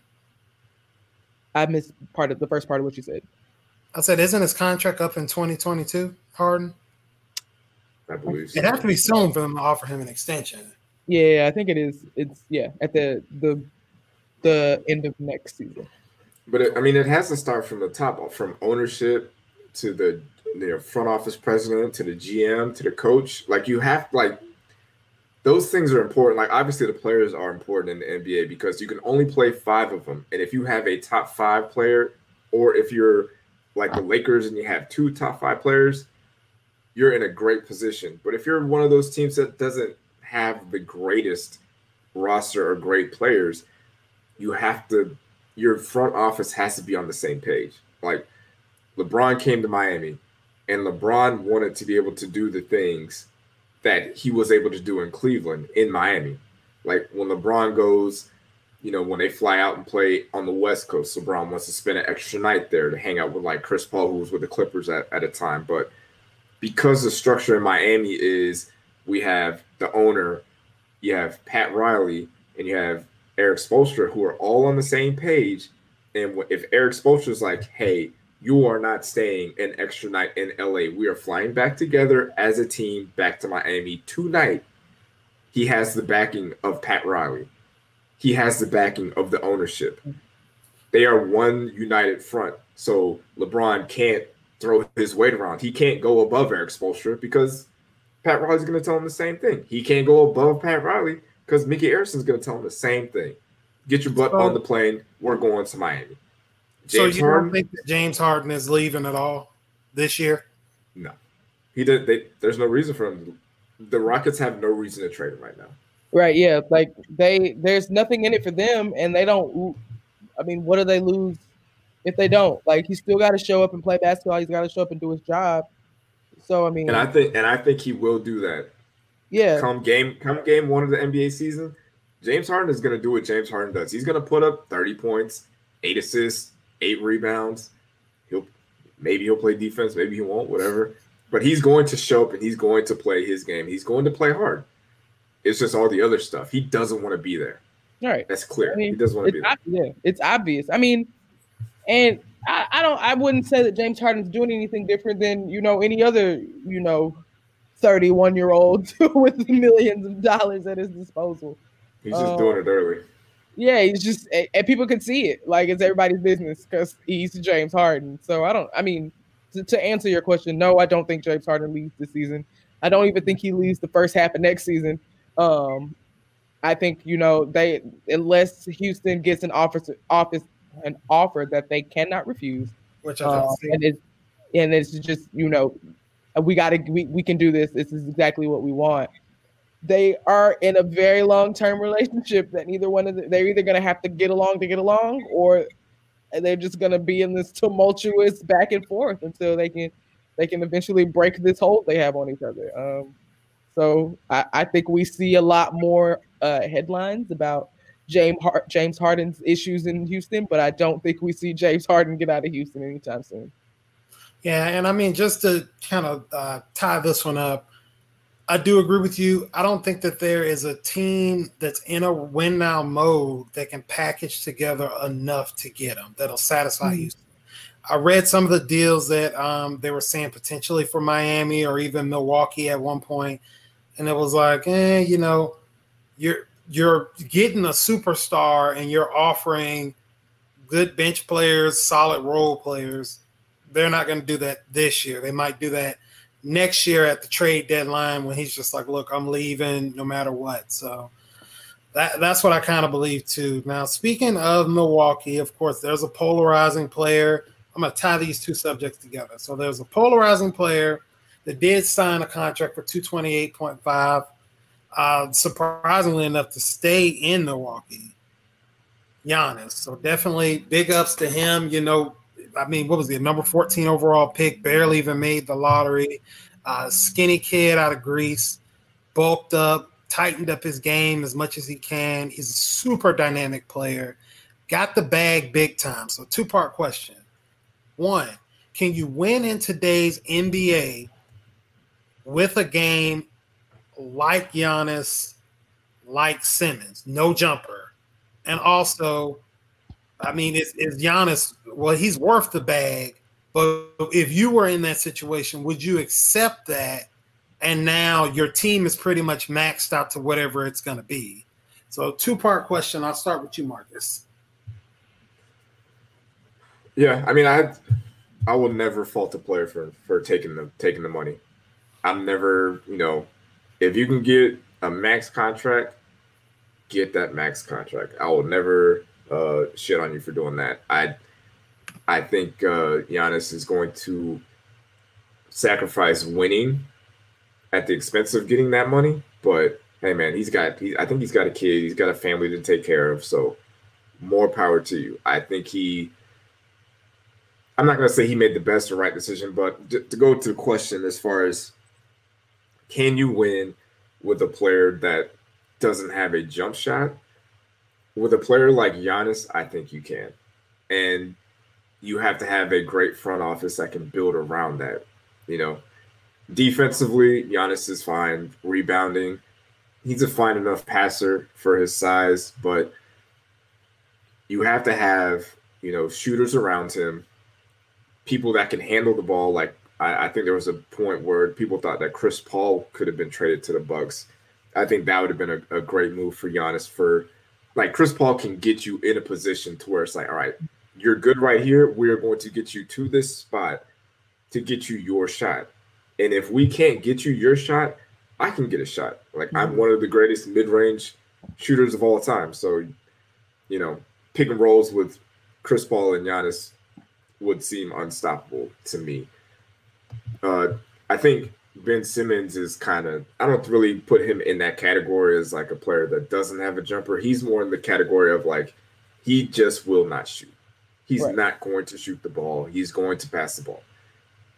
A: I missed part of the first part of what you said.
B: I said, isn't his contract up in 2022, Harden?
C: I believe so.
B: It has to be soon for them to offer him an extension.
A: Yeah, I think it is. It's yeah at the the the end of next season.
C: But it, I mean, it has to start from the top, uh, from ownership to the know, front office president to the GM to the coach. Like you have like those things are important. Like obviously the players are important in the NBA because you can only play five of them, and if you have a top five player, or if you're like the Lakers and you have two top five players, you're in a great position. But if you're one of those teams that doesn't have the greatest roster or great players, you have to your front office has to be on the same page. Like LeBron came to Miami and LeBron wanted to be able to do the things that he was able to do in Cleveland in Miami. Like when LeBron goes, you know, when they fly out and play on the West Coast, LeBron wants to spend an extra night there to hang out with like Chris Paul, who was with the Clippers at, at a time. But because the structure in Miami is we have the owner, you have Pat Riley, and you have Erik Spoelstra, who are all on the same page. And if Erik Spoelstra is like, hey, you are not staying an extra night in LA. We are flying back together as a team back to Miami tonight. He has the backing of Pat Riley. He has the backing of the ownership. They are one united front. So LeBron can't throw his weight around. He can't go above Erik Spoelstra because Pat Riley's going to tell him the same thing. He can't go above Pat Riley because Micky Arison's going to tell him the same thing. Get your butt so, on the plane. We're going to Miami.
B: James so you Harden, don't think that James Harden is leaving at all this year?
C: No, he did. They, there's no reason for him. The Rockets have no reason to trade him right now.
A: Right. Yeah. Like they, there's nothing in it for them, and they don't. I mean, what do they lose if they don't? Like he still got to show up and play basketball. He's got to show up and do his job. So I mean,
C: and I think, and I think he will do that.
A: Yeah.
C: Come game, come game one of the NBA season, James Harden is going to do what James Harden does. He's going to put up 30 points, eight assists, eight rebounds. He'll maybe he'll play defense, maybe he won't, whatever. But he's going to show up and he's going to play his game. He's going to play hard. It's just all the other stuff. He doesn't want to be there.
A: All right.
C: That's clear.
A: I mean,
C: he doesn't want to be there.
A: Yeah, it's obvious. I mean, and I, I don't I wouldn't say that James Harden's doing anything different than, you know, any other, you know, 31 year old with millions of dollars at his disposal.
C: He's just um, doing it early.
A: Yeah, he's just and people can see it. Like it's everybody's business because he's James Harden. So I don't. I mean, to, to, answer your question, no, I don't think James Harden leaves this season. I don't even think he leaves the first half of next season. Um, I think you know they unless Houston gets an office office an offer that they cannot refuse,
B: which I uh,
A: and it's and it's just you know we got to we, we can do this. This is exactly what we want they are in a very long term relationship that neither one of them, they're either going to have to get along to get along or they're just going to be in this tumultuous back and forth until they can they can eventually break this hold they have on each other um, so I, I, think we see a lot more uh, headlines about James Har- James Harden's issues in Houston, but I don't think we see James Harden get out of Houston anytime soon.
B: Yeah, and I mean just to kind of uh, tie this one up, I do agree with you. I don't think that there is a team that's in a win now mode that can package together enough to get them that'll satisfy mm-hmm. Houston. I read some of the deals that um, they were saying potentially for Miami or even Milwaukee at one point, and it was like, eh, you know, you're you're getting a superstar and you're offering good bench players, solid role players. They're not going to do that this year. They might do that next year at the trade deadline when he's just like, look, I'm leaving no matter what. So that that's what I kind of believe too. Now, speaking of Milwaukee, of course, there's a polarizing player. I'm going to tie these two subjects together. So there's a polarizing player that did sign a contract for 228.5. Uh, surprisingly enough, to stay in Milwaukee. Giannis. So definitely big ups to him. You know, I mean, what was he? Number 14 overall pick, barely even made the lottery. Uh, skinny kid out of Greece, bulked up, tightened up his game as much as he can. He's a super dynamic player, got the bag big time. So, two part question. One, can you win in today's NBA with a game like Giannis, like Simmons, no jumper? And also, I mean, is, is Giannis, well, he's worth the bag, but if you were in that situation, would you accept that? And now your team is pretty much maxed out to whatever it's going to be. So, two part question. I'll start with you, Marcus.
C: Yeah, I mean, I I will never fault a player for for taking the taking the money. I'm never, you know, if you can get a max contract, get that max contract. I will never uh, shit on you for doing that. I I think uh, Giannis is going to sacrifice winning at the expense of getting that money. But hey, man, he's got. He, I think he's got a kid. He's got a family to take care of. So more power to you. I think he. I'm not going to say he made the best or right decision, but to, to go to the question as far as can you win with a player that doesn't have a jump shot? With a player like Giannis, I think you can. And you have to have a great front office that can build around that. You know, defensively, Giannis is fine. Rebounding, he's a fine enough passer for his size, but you have to have, you know, shooters around him, people that can handle the ball. Like I, I think there was a point where people thought that Chris Paul could have been traded to the Bucks. I think that would have been a, a great move for Giannis for like Chris Paul can get you in a position to where it's like, all right, you're good right here. We're going to get you to this spot to get you your shot. And if we can't get you your shot, I can get a shot. Like I'm one of the greatest mid-range shooters of all time. So, you know, pick and rolls with Chris Paul and Giannis would seem unstoppable to me. Uh, I think Ben Simmons is kind of I don't really put him in that category as like a player that doesn't have a jumper. He's more in the category of like he just will not shoot. He's right. not going to shoot the ball. He's going to pass the ball.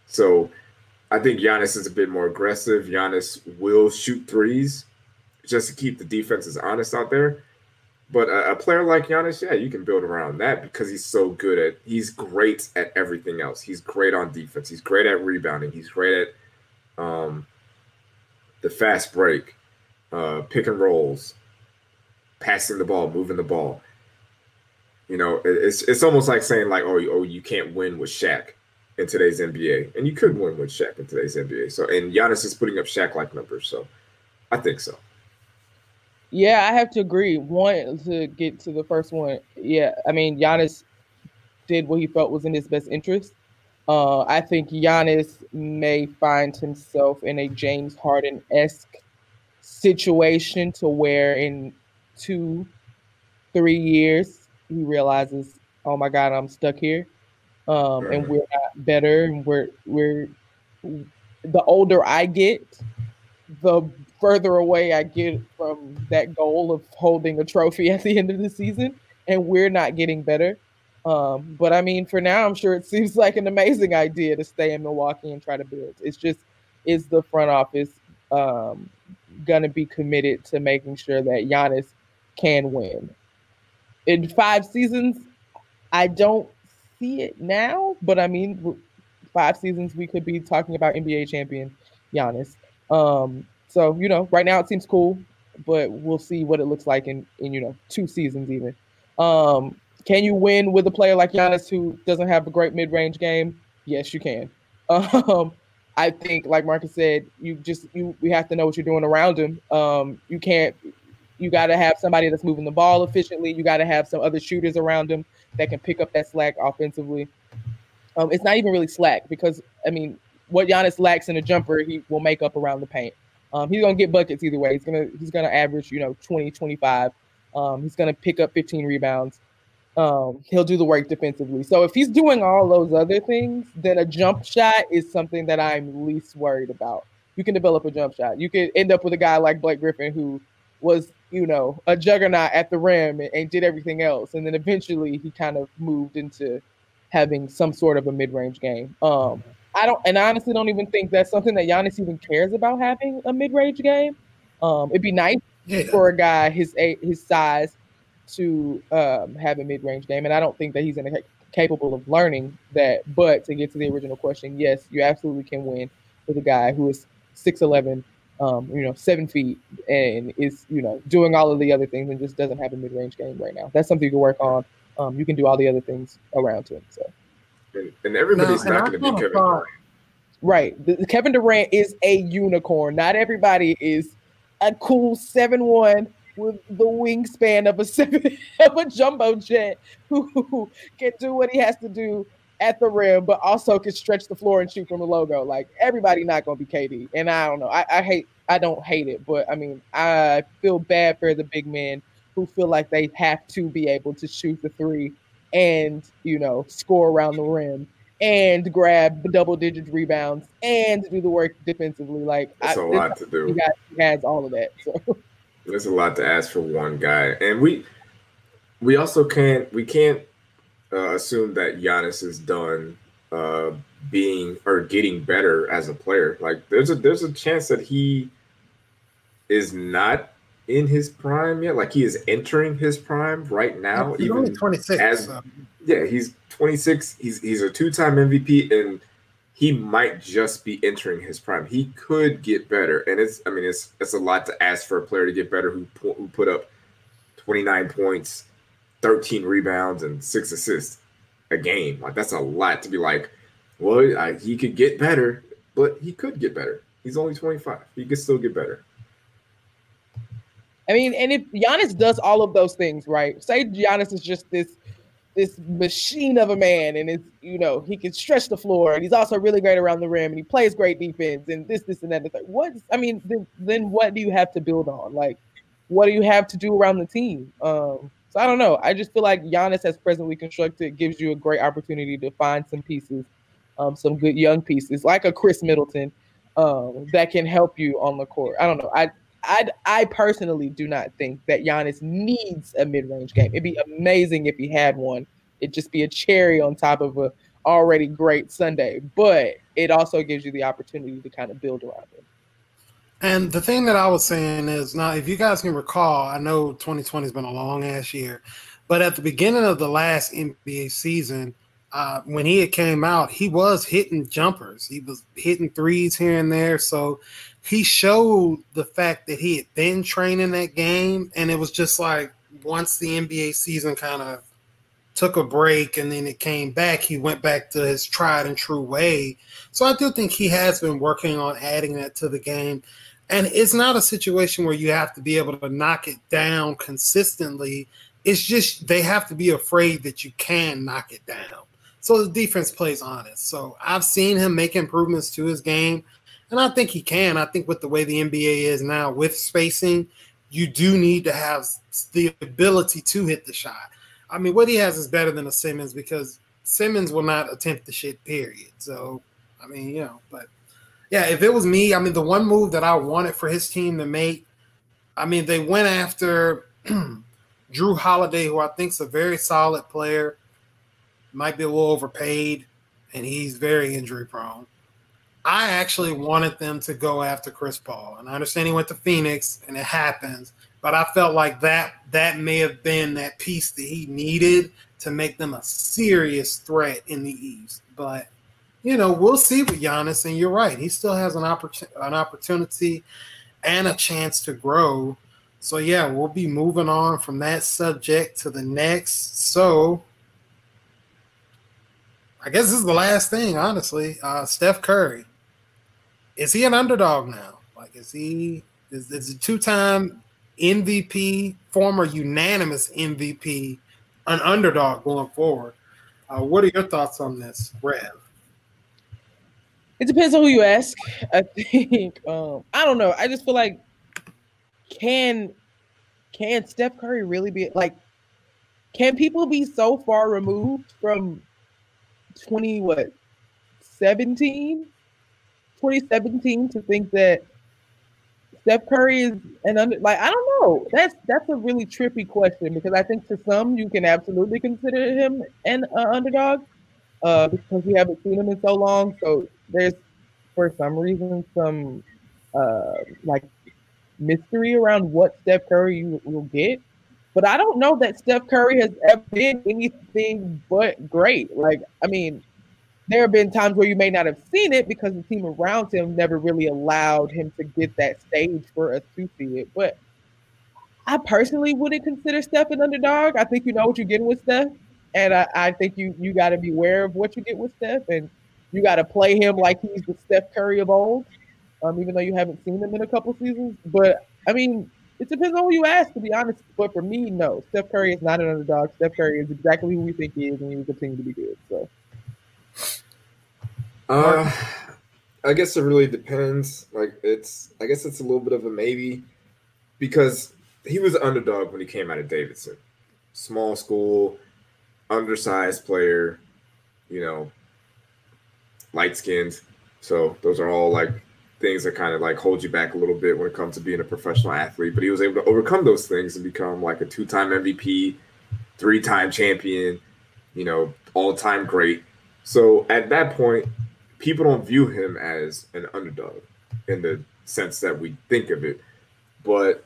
C: So I think Giannis is a bit more aggressive. Giannis will shoot threes just to keep the defenses honest out there. But a, a, player like Giannis, yeah, you can build around that because he's so good at he's great at everything else. He's great on defense. He's great at rebounding. He's great at um, the fast break, uh, pick and rolls, passing the ball, moving the ball. You know, it's it's almost like saying like, oh, oh, you can't win with Shaq in today's NBA, and you could win with Shaq in today's NBA. So, and Giannis is putting up Shaq like numbers, so I think so.
A: Yeah, I have to agree. One to get to the first one. Yeah, I mean Giannis did what he felt was in his best interest. Uh, I think Giannis may find himself in a James Harden esque situation to where in two, three years he realizes, oh my God, I'm stuck here, um, and we're not better, and we're we're the older I get, the further away I get from that goal of holding a trophy at the end of the season, and we're not getting better. Um, but I mean, for now, I'm sure it seems like an amazing idea to stay in Milwaukee and try to build. It's just, is the front office um, going to be committed to making sure that Giannis can win? In five seasons, I don't see it now, but I mean, five seasons, we could be talking about NBA champion Giannis. Um, so, you know, right now it seems cool, but we'll see what it looks like in, in you know, two seasons even. Um, can you win with a player like Giannis who doesn't have a great mid-range game? Yes, you can. Um, I think, like Marcus said, you just you we have to know what you're doing around him. Um, you can't. You got to have somebody that's moving the ball efficiently. You got to have some other shooters around him that can pick up that slack offensively. Um, it's not even really slack because I mean, what Giannis lacks in a jumper, he will make up around the paint. Um, he's gonna get buckets either way. He's gonna he's gonna average you know 20, 25. Um, he's gonna pick up 15 rebounds um, he'll do the work defensively. So if he's doing all those other things, then a jump shot is something that I'm least worried about. You can develop a jump shot. You could end up with a guy like Blake Griffin who was, you know, a juggernaut at the rim and, and did everything else. And then eventually he kind of moved into having some sort of a mid-range game. Um, I don't, and I honestly don't even think that's something that Giannis even cares about having a mid-range game. Um, it'd be nice yeah. for a guy his his size to um, have a mid-range game, and I don't think that he's in a, capable of learning that. But to get to the original question, yes, you absolutely can win with a guy who is six eleven, um, you know, seven feet, and is you know doing all of the other things and just doesn't have a mid-range game right now. That's something you can work on. Um, you can do all the other things around him. So,
C: and, and everybody's no, not going to be Kevin Durant.
A: Right, the, Kevin Durant is a unicorn. Not everybody is a cool seven one with the wingspan of a seven of a jumbo jet who, can do what he has to do at the rim, but also can stretch the floor and shoot from the logo. Like everybody not gonna be KD. And I don't know. I, I hate I don't hate it, but I mean I feel bad for the big men who feel like they have to be able to shoot the three and you know score around the rim and grab double digit rebounds and do the work defensively. Like
C: it's a lot to do.
A: He has all of that. So
C: it's a lot to ask for one guy, and we we also can't we can't uh, assume that Giannis is done uh, being or getting better as a player. Like there's a there's a chance that he is not in his prime yet. Like he is entering his prime right now.
B: He's even only 26.
C: As, so. Yeah, he's 26. He's he's a two-time MVP and he might just be entering his prime. He could get better, and it's I mean it's it's a lot to ask for a player to get better who who put up 29 points 13 rebounds and six assists a game. Like that's a lot to be like, well, I, he could get better, but he could get better. He's only 25. He could still get better.
A: I mean, and if Giannis does all of those things, right? Say Giannis is just this this machine of a man, and it's you know he can stretch the floor, and he's also really great around the rim, and he plays great defense, and this, this, and that. What I mean, then, then what do you have to build on? Like, what do you have to do around the team? Um, so I don't know. I just feel like Giannis, as presently constructed, gives you a great opportunity to find some pieces, um, some good young pieces, like a Khris Middleton, um, that can help you on the court. I don't know. I I I personally do not think that Giannis needs a mid-range game. It'd be amazing if he had one. It'd just be a cherry on top of a already great sundae. But it also gives you the opportunity to kind of build around it.
B: And the thing that I was saying is now, if you guys can recall, I know 2020 has been a long ass year, but at the beginning of the last NBA season, uh, when he came out, he was hitting jumpers. He was hitting threes here and there. So he showed the fact that he had been training that game, and it was just like once the NBA season kind of took a break and then it came back, he went back to his tried and true way. So I do think he has been working on adding that to the game. And it's not a situation where you have to be able to knock it down consistently. It's just they have to be afraid that you can knock it down. So the defense plays honest. So I've seen him make improvements to his game, and I think he can. I think with the way the NBA is now with spacing, you do need to have the ability to hit the shot. I mean, what he has is better than a Simmons because Simmons will not attempt the shit, period. So, I mean, you know, but yeah, if it was me, I mean, the one move that I wanted for his team to make, I mean, they went after Jrue Holiday, who I think is a very solid player, might be a little overpaid, and he's very injury prone. I actually wanted them to go after Chris Paul, and I understand he went to Phoenix, and it happens. But I felt like that that may have been that piece that he needed to make them a serious threat in the East. But you know, we'll see with Giannis, and you're right. He still has an, oppor- an opportunity and a chance to grow. So, yeah, we'll be moving on from that subject to the next. So, I guess this is the last thing, honestly. Uh, Steph Curry. Is he an underdog now? Like, is he is, is a two time MVP, former unanimous MVP, an underdog going forward? Uh, what are your thoughts on this, Rev?
A: It depends on who you ask. I think um, I don't know. I just feel like can can Steph Curry really be like can people be so far removed from 20 what 17 2017 to think that Steph Curry is an under like I don't know. That's that's a really trippy question because I think to some you can absolutely consider him an uh, underdog, uh, because we haven't seen him in so long. So there's, for some reason, some uh, like mystery around what Steph Curry will get. But I don't know that Steph Curry has ever been anything but great. Like, I mean, there have been times where you may not have seen it because the team around him never really allowed him to get that stage for us to see it. But I personally wouldn't consider Steph an underdog. I think you know what you're getting with Steph. And I, I think you you got to be aware of what you get with Steph, and you got to play him like he's the Steph Curry of old, um, even though you haven't seen him in a couple seasons. But I mean, it depends on who you ask, to be honest. But for me, no, Steph Curry is not an underdog. Steph Curry is exactly who we think he is, and he will continue to be good. So,
C: uh, I guess it really depends. Like it's, I guess it's a little bit of a maybe because he was an underdog when he came out of Davidson, small school undersized player, you know, light skinned. So those are all like things that kind of like hold you back a little bit when it comes to being a professional athlete. But he was able to overcome those things and become like a two time MVP, three time champion, you know, all time great. So at that point, people don't view him as an underdog in the sense that we think of it. But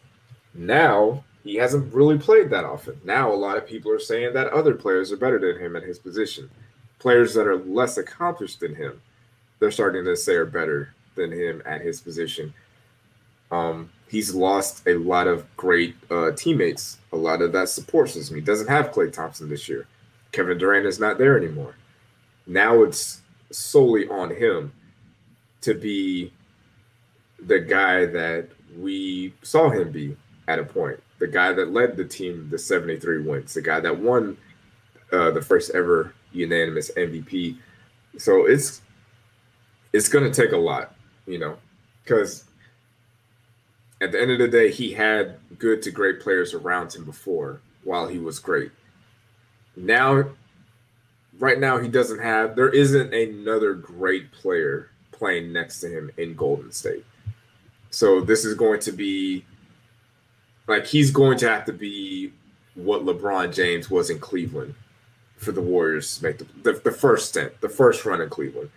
C: now he hasn't really played that often. Now, a lot of people are saying that other players are better than him at his position. Players that are less accomplished than him, they're starting to say are better than him at his position. Um, he's lost a lot of great uh, teammates, a lot of that support system. He doesn't have Klay Thompson this year. Kevin Durant is not there anymore. Now it's solely on him to be the guy that we saw him be at a point the guy that led the team the 73 wins, the guy that won uh, the first ever unanimous MVP. So it's it's going to take a lot, you know, because at the end of the day, he had good to great players around him before while he was great. Now, right now, he doesn't have, there isn't another great player playing next to him in Golden State. So this is going to be like he's going to have to be what LeBron James was in Cleveland for the Warriors to make the, the, the first stint, the first run in Cleveland.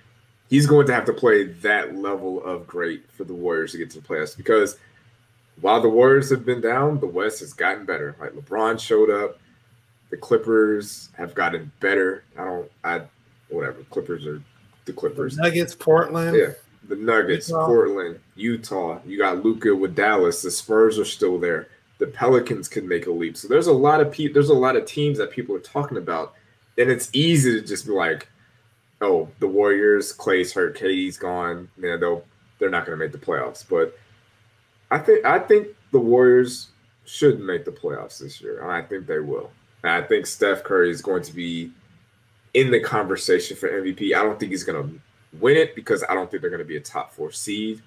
C: He's going to have to play that level of great for the Warriors to get to the playoffs because while the Warriors have been down, the West has gotten better. Like LeBron showed up, the Clippers have gotten better. I don't, I, whatever. Clippers are the Clippers.
B: The Nuggets, Portland.
C: Yeah, the Nuggets, Utah. Portland, Utah. You got Luka with Dallas. The Spurs are still there the Pelicans could make a leap. So there's a lot of people, there's a lot of teams that people are talking about, and it's easy to just be like, oh, the Warriors, Klay's hurt, KD's gone, man, they'll they're not going to make the playoffs. But I think I think the Warriors should make the playoffs this year, and I think they will. And I think Steph Curry is going to be in the conversation for MVP. I don't think he's going to win it because I don't think they're going to be a top four seed.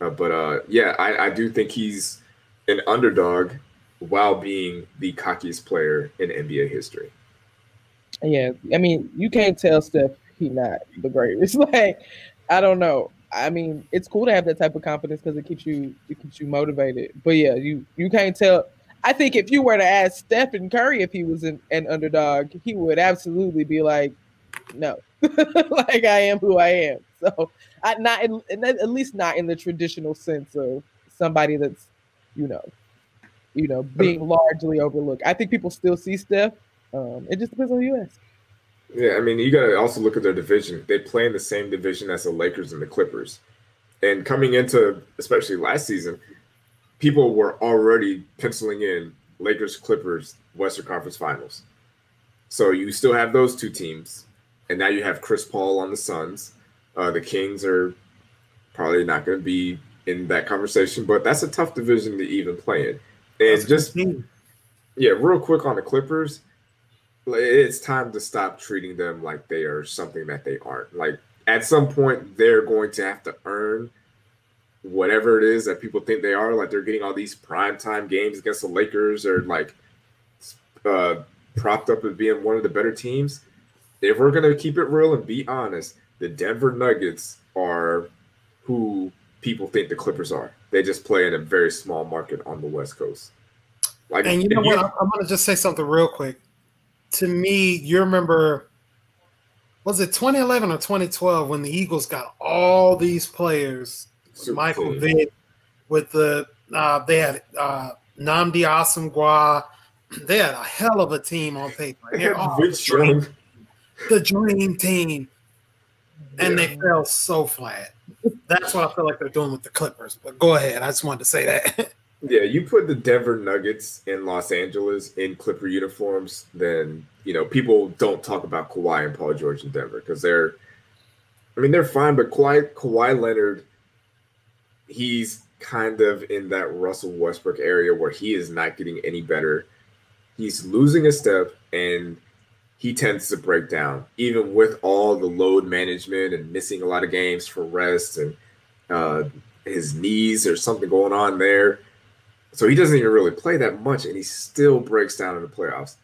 C: Uh, but uh, yeah, I, I do think he's an underdog while being the cockiest player in NBA history.
A: Yeah, I mean, you can't tell Steph he not the greatest. like, I don't know. I mean, it's cool to have that type of confidence because it keeps you it keeps you motivated. But yeah, you you can't tell. I think if you were to ask Stephen Curry if he was an, an underdog, he would absolutely be like, no, like I am who I am. So I not in, at least not in the traditional sense of somebody that's you know, you know, being largely overlooked. I think people still see Steph. Um, it just depends on the US.
C: Yeah, I mean, you got to also look at their division. They play in the same division as the Lakers and the Clippers. And coming into, especially last season, people were already penciling in Lakers, Clippers, Western Conference Finals. So you still have those two teams, and now you have Chris Paul on the Suns. Uh, the Kings are probably not going to be in that conversation, but that's a tough division to even play in. And just yeah, real quick on the Clippers, it's time to stop treating them like they are something that they aren't. Like at some point, they're going to have to earn whatever it is that people think they are. Like they're getting all these prime time games against the Lakers, or like uh, propped up as being one of the better teams. If we're gonna keep it real and be honest, the Denver Nuggets are who people think the Clippers are. They just play in a very small market on the West Coast.
B: Like, and you know what? I'm going to just say something real quick. To me, you remember was it 2011 or 2012 when the Eagles got all these players, Michael. Vick, with the uh, they had uh, Nnamdi Asomugha. They had a hell of a team on paper. All the, dream, the dream team, and
C: Yeah.
B: they fell so flat. That's what I feel like they're doing with the Clippers. But go ahead. I just wanted to say that.
C: Yeah, you put the Denver Nuggets in Los Angeles in Clipper uniforms, then you know people don't talk about Kawhi and Paul George in Denver because they're, I mean, they're fine, but Kawhi Kawhi Leonard, he's kind of in that Russell Westbrook area where he is not getting any better. He's losing a step, and he tends to break down, even with all the load management and missing a lot of games for rest and uh, his knees or something going on there. So he doesn't even really play that much, and he still breaks down in the playoffs.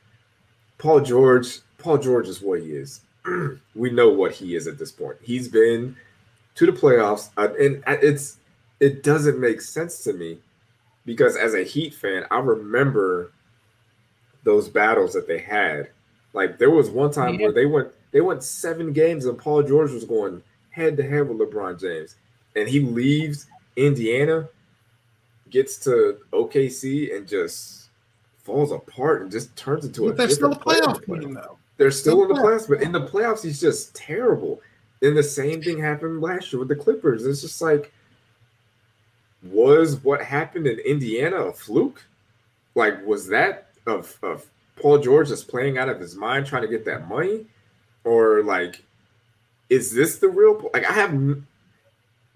C: Paul George, Paul George is what he is. we know what he is at this point. He's been to the playoffs, uh, and it's it doesn't make sense to me because as a Heat fan, I remember those battles that they had. Like there was one time
A: Yeah.
C: where they went they went seven games, and Paul George was going head to head with LeBron James, and he leaves Indiana, gets to OKC, and just falls apart and just turns into a
B: they're still a
C: player in
B: playoff
C: the playoffs.
B: team, though.
C: They're still
B: Still
C: in the
B: playoffs.
C: playoffs, but in the playoffs, he's just terrible. And the same thing happened last year with the Clippers. It's just like, was what happened in Indiana a fluke? Like, was that of, of Paul George just playing out of his mind trying to get that money? Or, like, is this the real? Like, I have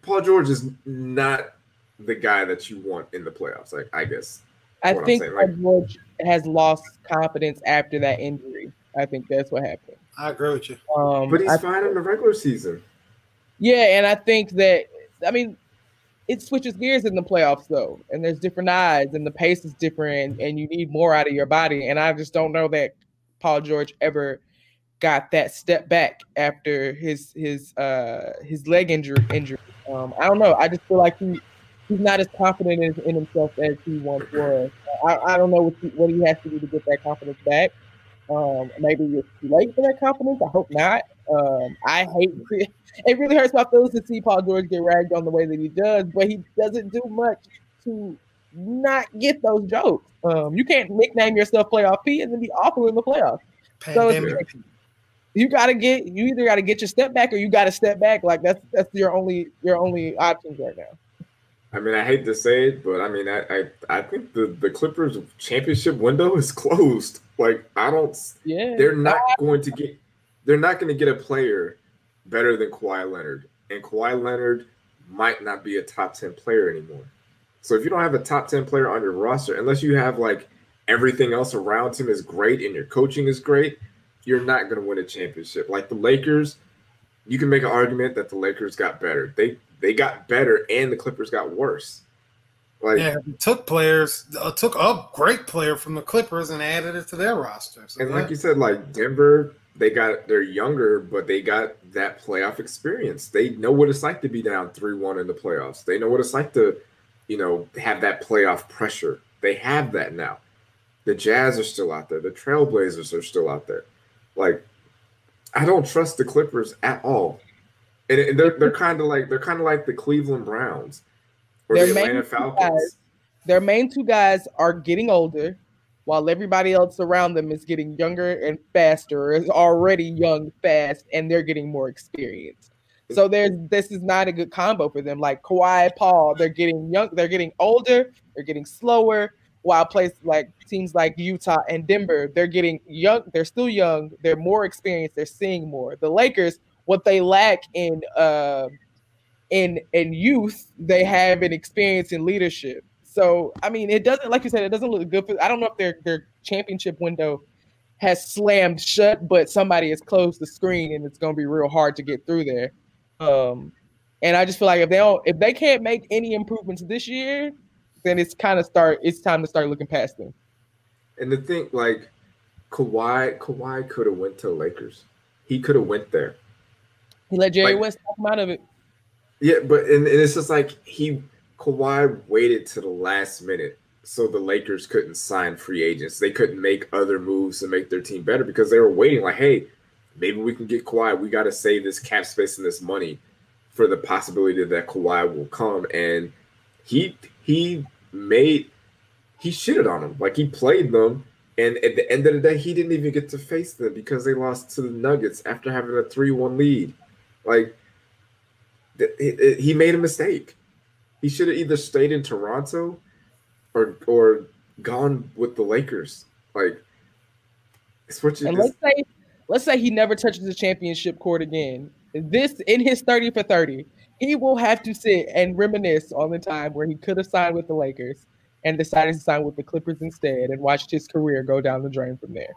C: Paul George is not the guy that you want in the playoffs. Like, I guess.
A: I think Paul
C: like-
A: George has lost confidence after that injury. I think that's what happened.
B: I agree with you.
A: Um,
C: But he's
A: I-
C: fine in the regular season.
A: yeah, and I think that I mean it switches gears in the playoffs though, and there's different eyes, and the pace is different, and, you need more out of your body. And I just don't know that Paul George ever got that step back after his his uh his leg injury injury. Um, I don't know. I just feel like he he's not as confident in, in himself as he once was. I, I don't know what he, what he has to do to get that confidence back. Um, maybe it's too late for that confidence. I hope not. Um, I hate it. Really hurts my feelings to see Paul George get ragged on the way that he does, but he doesn't do much to not get those jokes. Um, you can't nickname yourself playoff P and then be awful in the playoffs. So it's- You gotta get you either gotta get your step back or you gotta step back. Like that's that's your only your only options right now.
C: I mean, I hate to say it, but I mean, I I, I think the, the Clippers championship window is closed. Like, I don't.
A: Yeah,
C: They're not going to get. They're not going to get a player better than Kawhi Leonard, and Kawhi Leonard might not be a top ten player anymore. So if you don't have a top ten player on your roster, unless you have like everything else around him is great and your coaching is great, you're not going to win a championship. Like the Lakers, you can make an argument that the Lakers got better. They they got better, and the Clippers got worse. Like
B: Yeah, took players, uh, took a great player from the Clippers and added it to their roster. So
C: And like you said, like Denver, they got they're younger, but they got that playoff experience. They know what it's like to be down three one in the playoffs. They know what it's like to, you know, have that playoff pressure. They have that now. The Jazz are still out there. The Trailblazers are still out there. Like, I don't trust the Clippers at all. And, and they're they're kind of like they're kind of like the Cleveland Browns or
A: They're
C: the
A: main
C: Atlanta Falcons.
A: guys. their main two guys are getting older, while everybody else around them is getting younger and faster, is already young, fast, and they're getting more experience. So there's this is not a good combo for them. Like Kawhi, Paul, they're getting young, they're getting older, they're getting slower. While places like teams like Utah and Denver, they're getting young, they're still young, they're more experienced, they're seeing more. The Lakers, what they lack in uh, in in youth, they have an experience in leadership. So I mean, it doesn't like you said, it doesn't look good. For, I don't know if their their championship window has slammed shut, but somebody has closed the screen, and it's going to be real hard to get through there. Um, and I just feel like if they don't, if they can't make any improvements this year, then it's kind of start. It's time to start looking past them.
C: And the thing, like Kawhi, Kawhi could have went to Lakers. He could have went there.
A: He let Jerry
C: Like-
A: West talk him out of it.
C: Yeah, but and, and it's just like he Kawhi waited to the last minute so the Lakers couldn't sign free agents. They couldn't make other moves to make their team better because they were waiting. Like, hey, maybe we can get Kawhi. We got to save this cap space and this money for the possibility that Kawhi will come. And he he made he shitted on them. Like he played them. And at the end of the day, he didn't even get to face them because they lost to the Nuggets after having a 3 1 lead. Like, he made a mistake. He should have either stayed in Toronto or or gone with the Lakers. Like,
A: it's what you and just, let's say let's say he never touches the championship court again. This in his 30 for 30, he will have to sit and reminisce on the time where he could have signed with the Lakers and decided to sign with the Clippers instead and watched his career go down the drain from there.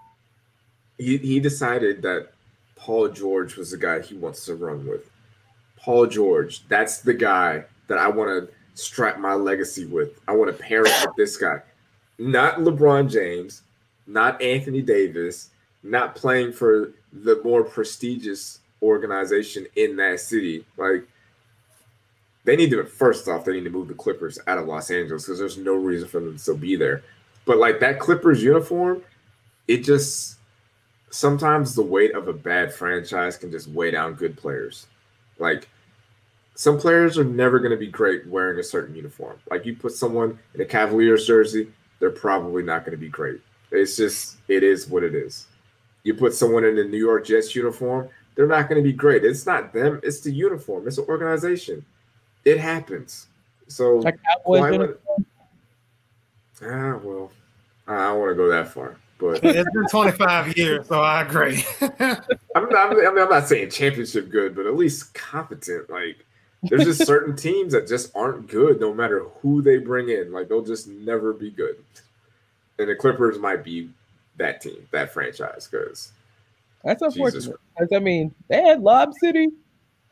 C: He he decided that Paul George was the guy he wants to run with. Paul George, that's the guy that I want to strap my legacy with. I want to pair it with this guy. Not LeBron James, not Anthony Davis, not playing for the more prestigious organization in that city. Like they need to first off, they need to move the Clippers out of Los Angeles because there's no reason for them to still be there. But like that Clippers uniform, it just sometimes the weight of a bad franchise can just weigh down good players. Like some players are never going to be great wearing a certain uniform. Like you put someone in a Cavaliers jersey, they're probably not going to be great. It's just it is what it is. You put someone in a New York Jets uniform, they're not going to be great. It's not them, it's the uniform. It's the organization. It happens. So like ah, well, I don't want to go that far, but
B: it's been 25 years, so I agree.
C: I'm, not, I mean, I'm not saying championship good, but at least competent. Like, there's just certain teams that just aren't good, no matter who they bring in. Like, they'll just never be good. And the Clippers might be that team, that franchise, because
A: that's unfortunate. I mean, they had Lob City.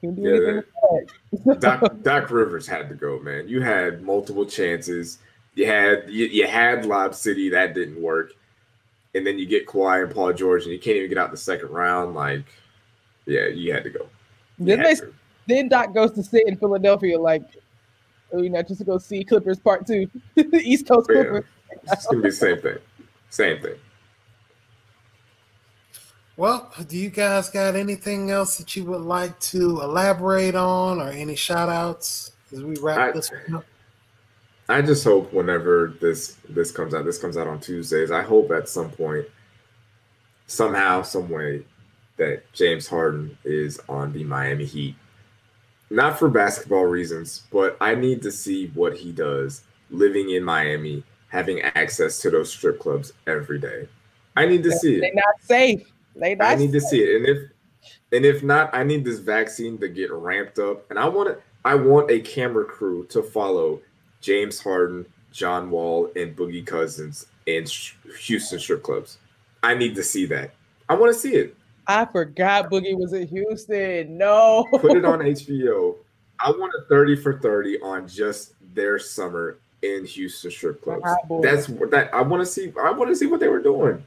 A: Can't
C: yeah, Doc, Doc Rivers had to go, man. You had multiple chances. You had you, you had Lob City that didn't work, and then you get Kawhi and Paul George, and you can't even get out the second round. Like, yeah, you had to go.
A: You then they, to. then Doc goes to sit in Philadelphia, like, oh, you know, just to go see Clippers Part Two, East Coast Clippers.
C: Yeah. It's gonna be the same thing. Same thing.
B: Well, do you guys got anything else that you would like to elaborate on or any shout outs as we wrap I, this up?
C: I just hope whenever this this comes out, this comes out on Tuesdays. I hope at some point, somehow, some way, that James Harden is on the Miami Heat. Not for basketball reasons, but I need to see what he does living in Miami, having access to those strip clubs every day. I need to see it.
A: They're not safe. They
C: I need to see it, and if and if not, I need this vaccine to get ramped up, and I want it. I want a camera crew to follow James Harden, John Wall, and Boogie Cousins in Houston strip clubs. I need to see that. I want to see it.
A: I forgot Boogie was in Houston. No,
C: put it on HBO. I want a thirty for thirty on just their summer in Houston strip clubs. That's that I want to see. I want to see what they were doing.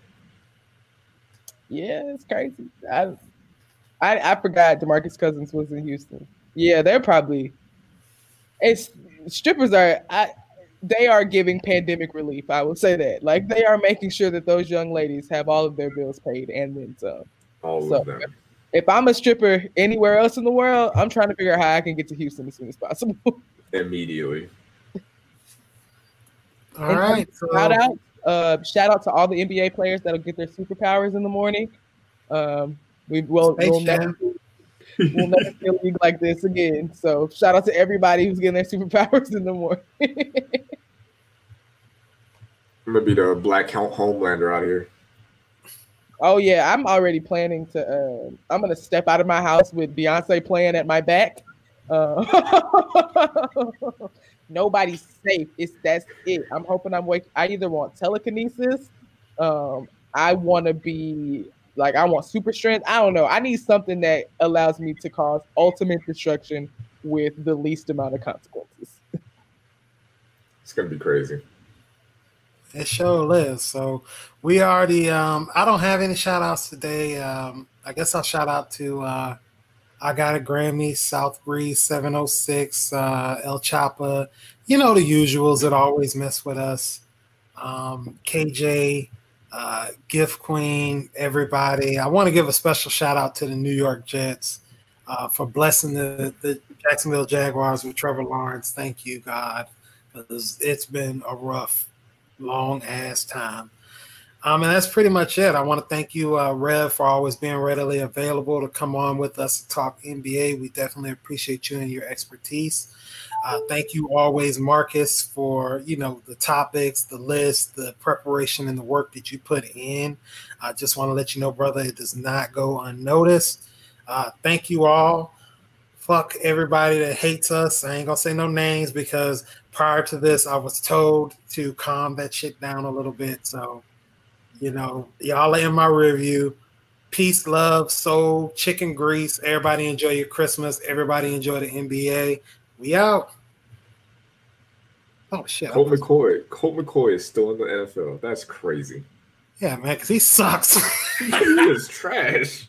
A: Yeah, it's crazy. I, I I forgot Demarcus Cousins was in Houston. Yeah, they're probably it's strippers are I they are giving pandemic relief. I will say that. Like they are making sure that those young ladies have all of their bills paid and then some.
C: All so, of them.
A: If I'm a stripper anywhere else in the world, I'm trying to figure out how I can get to Houston as soon as possible.
C: Immediately.
B: All right.
A: Shout out uh, shout out to all the NBA players that'll get their superpowers in the morning. Um, we will we'll never, we'll never see a league like this again. So shout out to everybody who's getting their superpowers in the morning.
C: I'm gonna be the black homelander out here.
A: Oh yeah, I'm already planning to. Uh, I'm gonna step out of my house with Beyonce playing at my back. Uh, nobody's safe. It's that's it. I'm hoping I'm wake. I either want telekinesis, um, I want to be like I want super strength. I don't know. I need something that allows me to cause ultimate destruction with the least amount of consequences.
C: it's gonna be crazy.
B: It sure is. So we already um I don't have any shout outs today. Um I guess I'll shout out to uh I got a Grammy, South Breeze 706, uh, El Chapa, you know, the usuals that always mess with us. Um, KJ, uh, Gift Queen, everybody. I want to give a special shout out to the New York Jets uh, for blessing the, the Jacksonville Jaguars with Trevor Lawrence. Thank you, God, because it's been a rough, long ass time. Um, and that's pretty much it. I want to thank you, uh, Rev, for always being readily available to come on with us to talk NBA. We definitely appreciate you and your expertise. Uh, thank you always, Marcus, for you know the topics, the list, the preparation, and the work that you put in. I just want to let you know, brother, it does not go unnoticed. Uh, thank you all. Fuck everybody that hates us. I ain't gonna say no names because prior to this, I was told to calm that shit down a little bit. So you know, y'all are in my review. Peace, love, soul, chicken grease. Everybody enjoy your Christmas. Everybody enjoy the NBA. We out. Oh shit.
C: Colt McCoy. Colt McCoy is still in the NFL. That's crazy.
B: Yeah, man, because he sucks.
C: he is trash.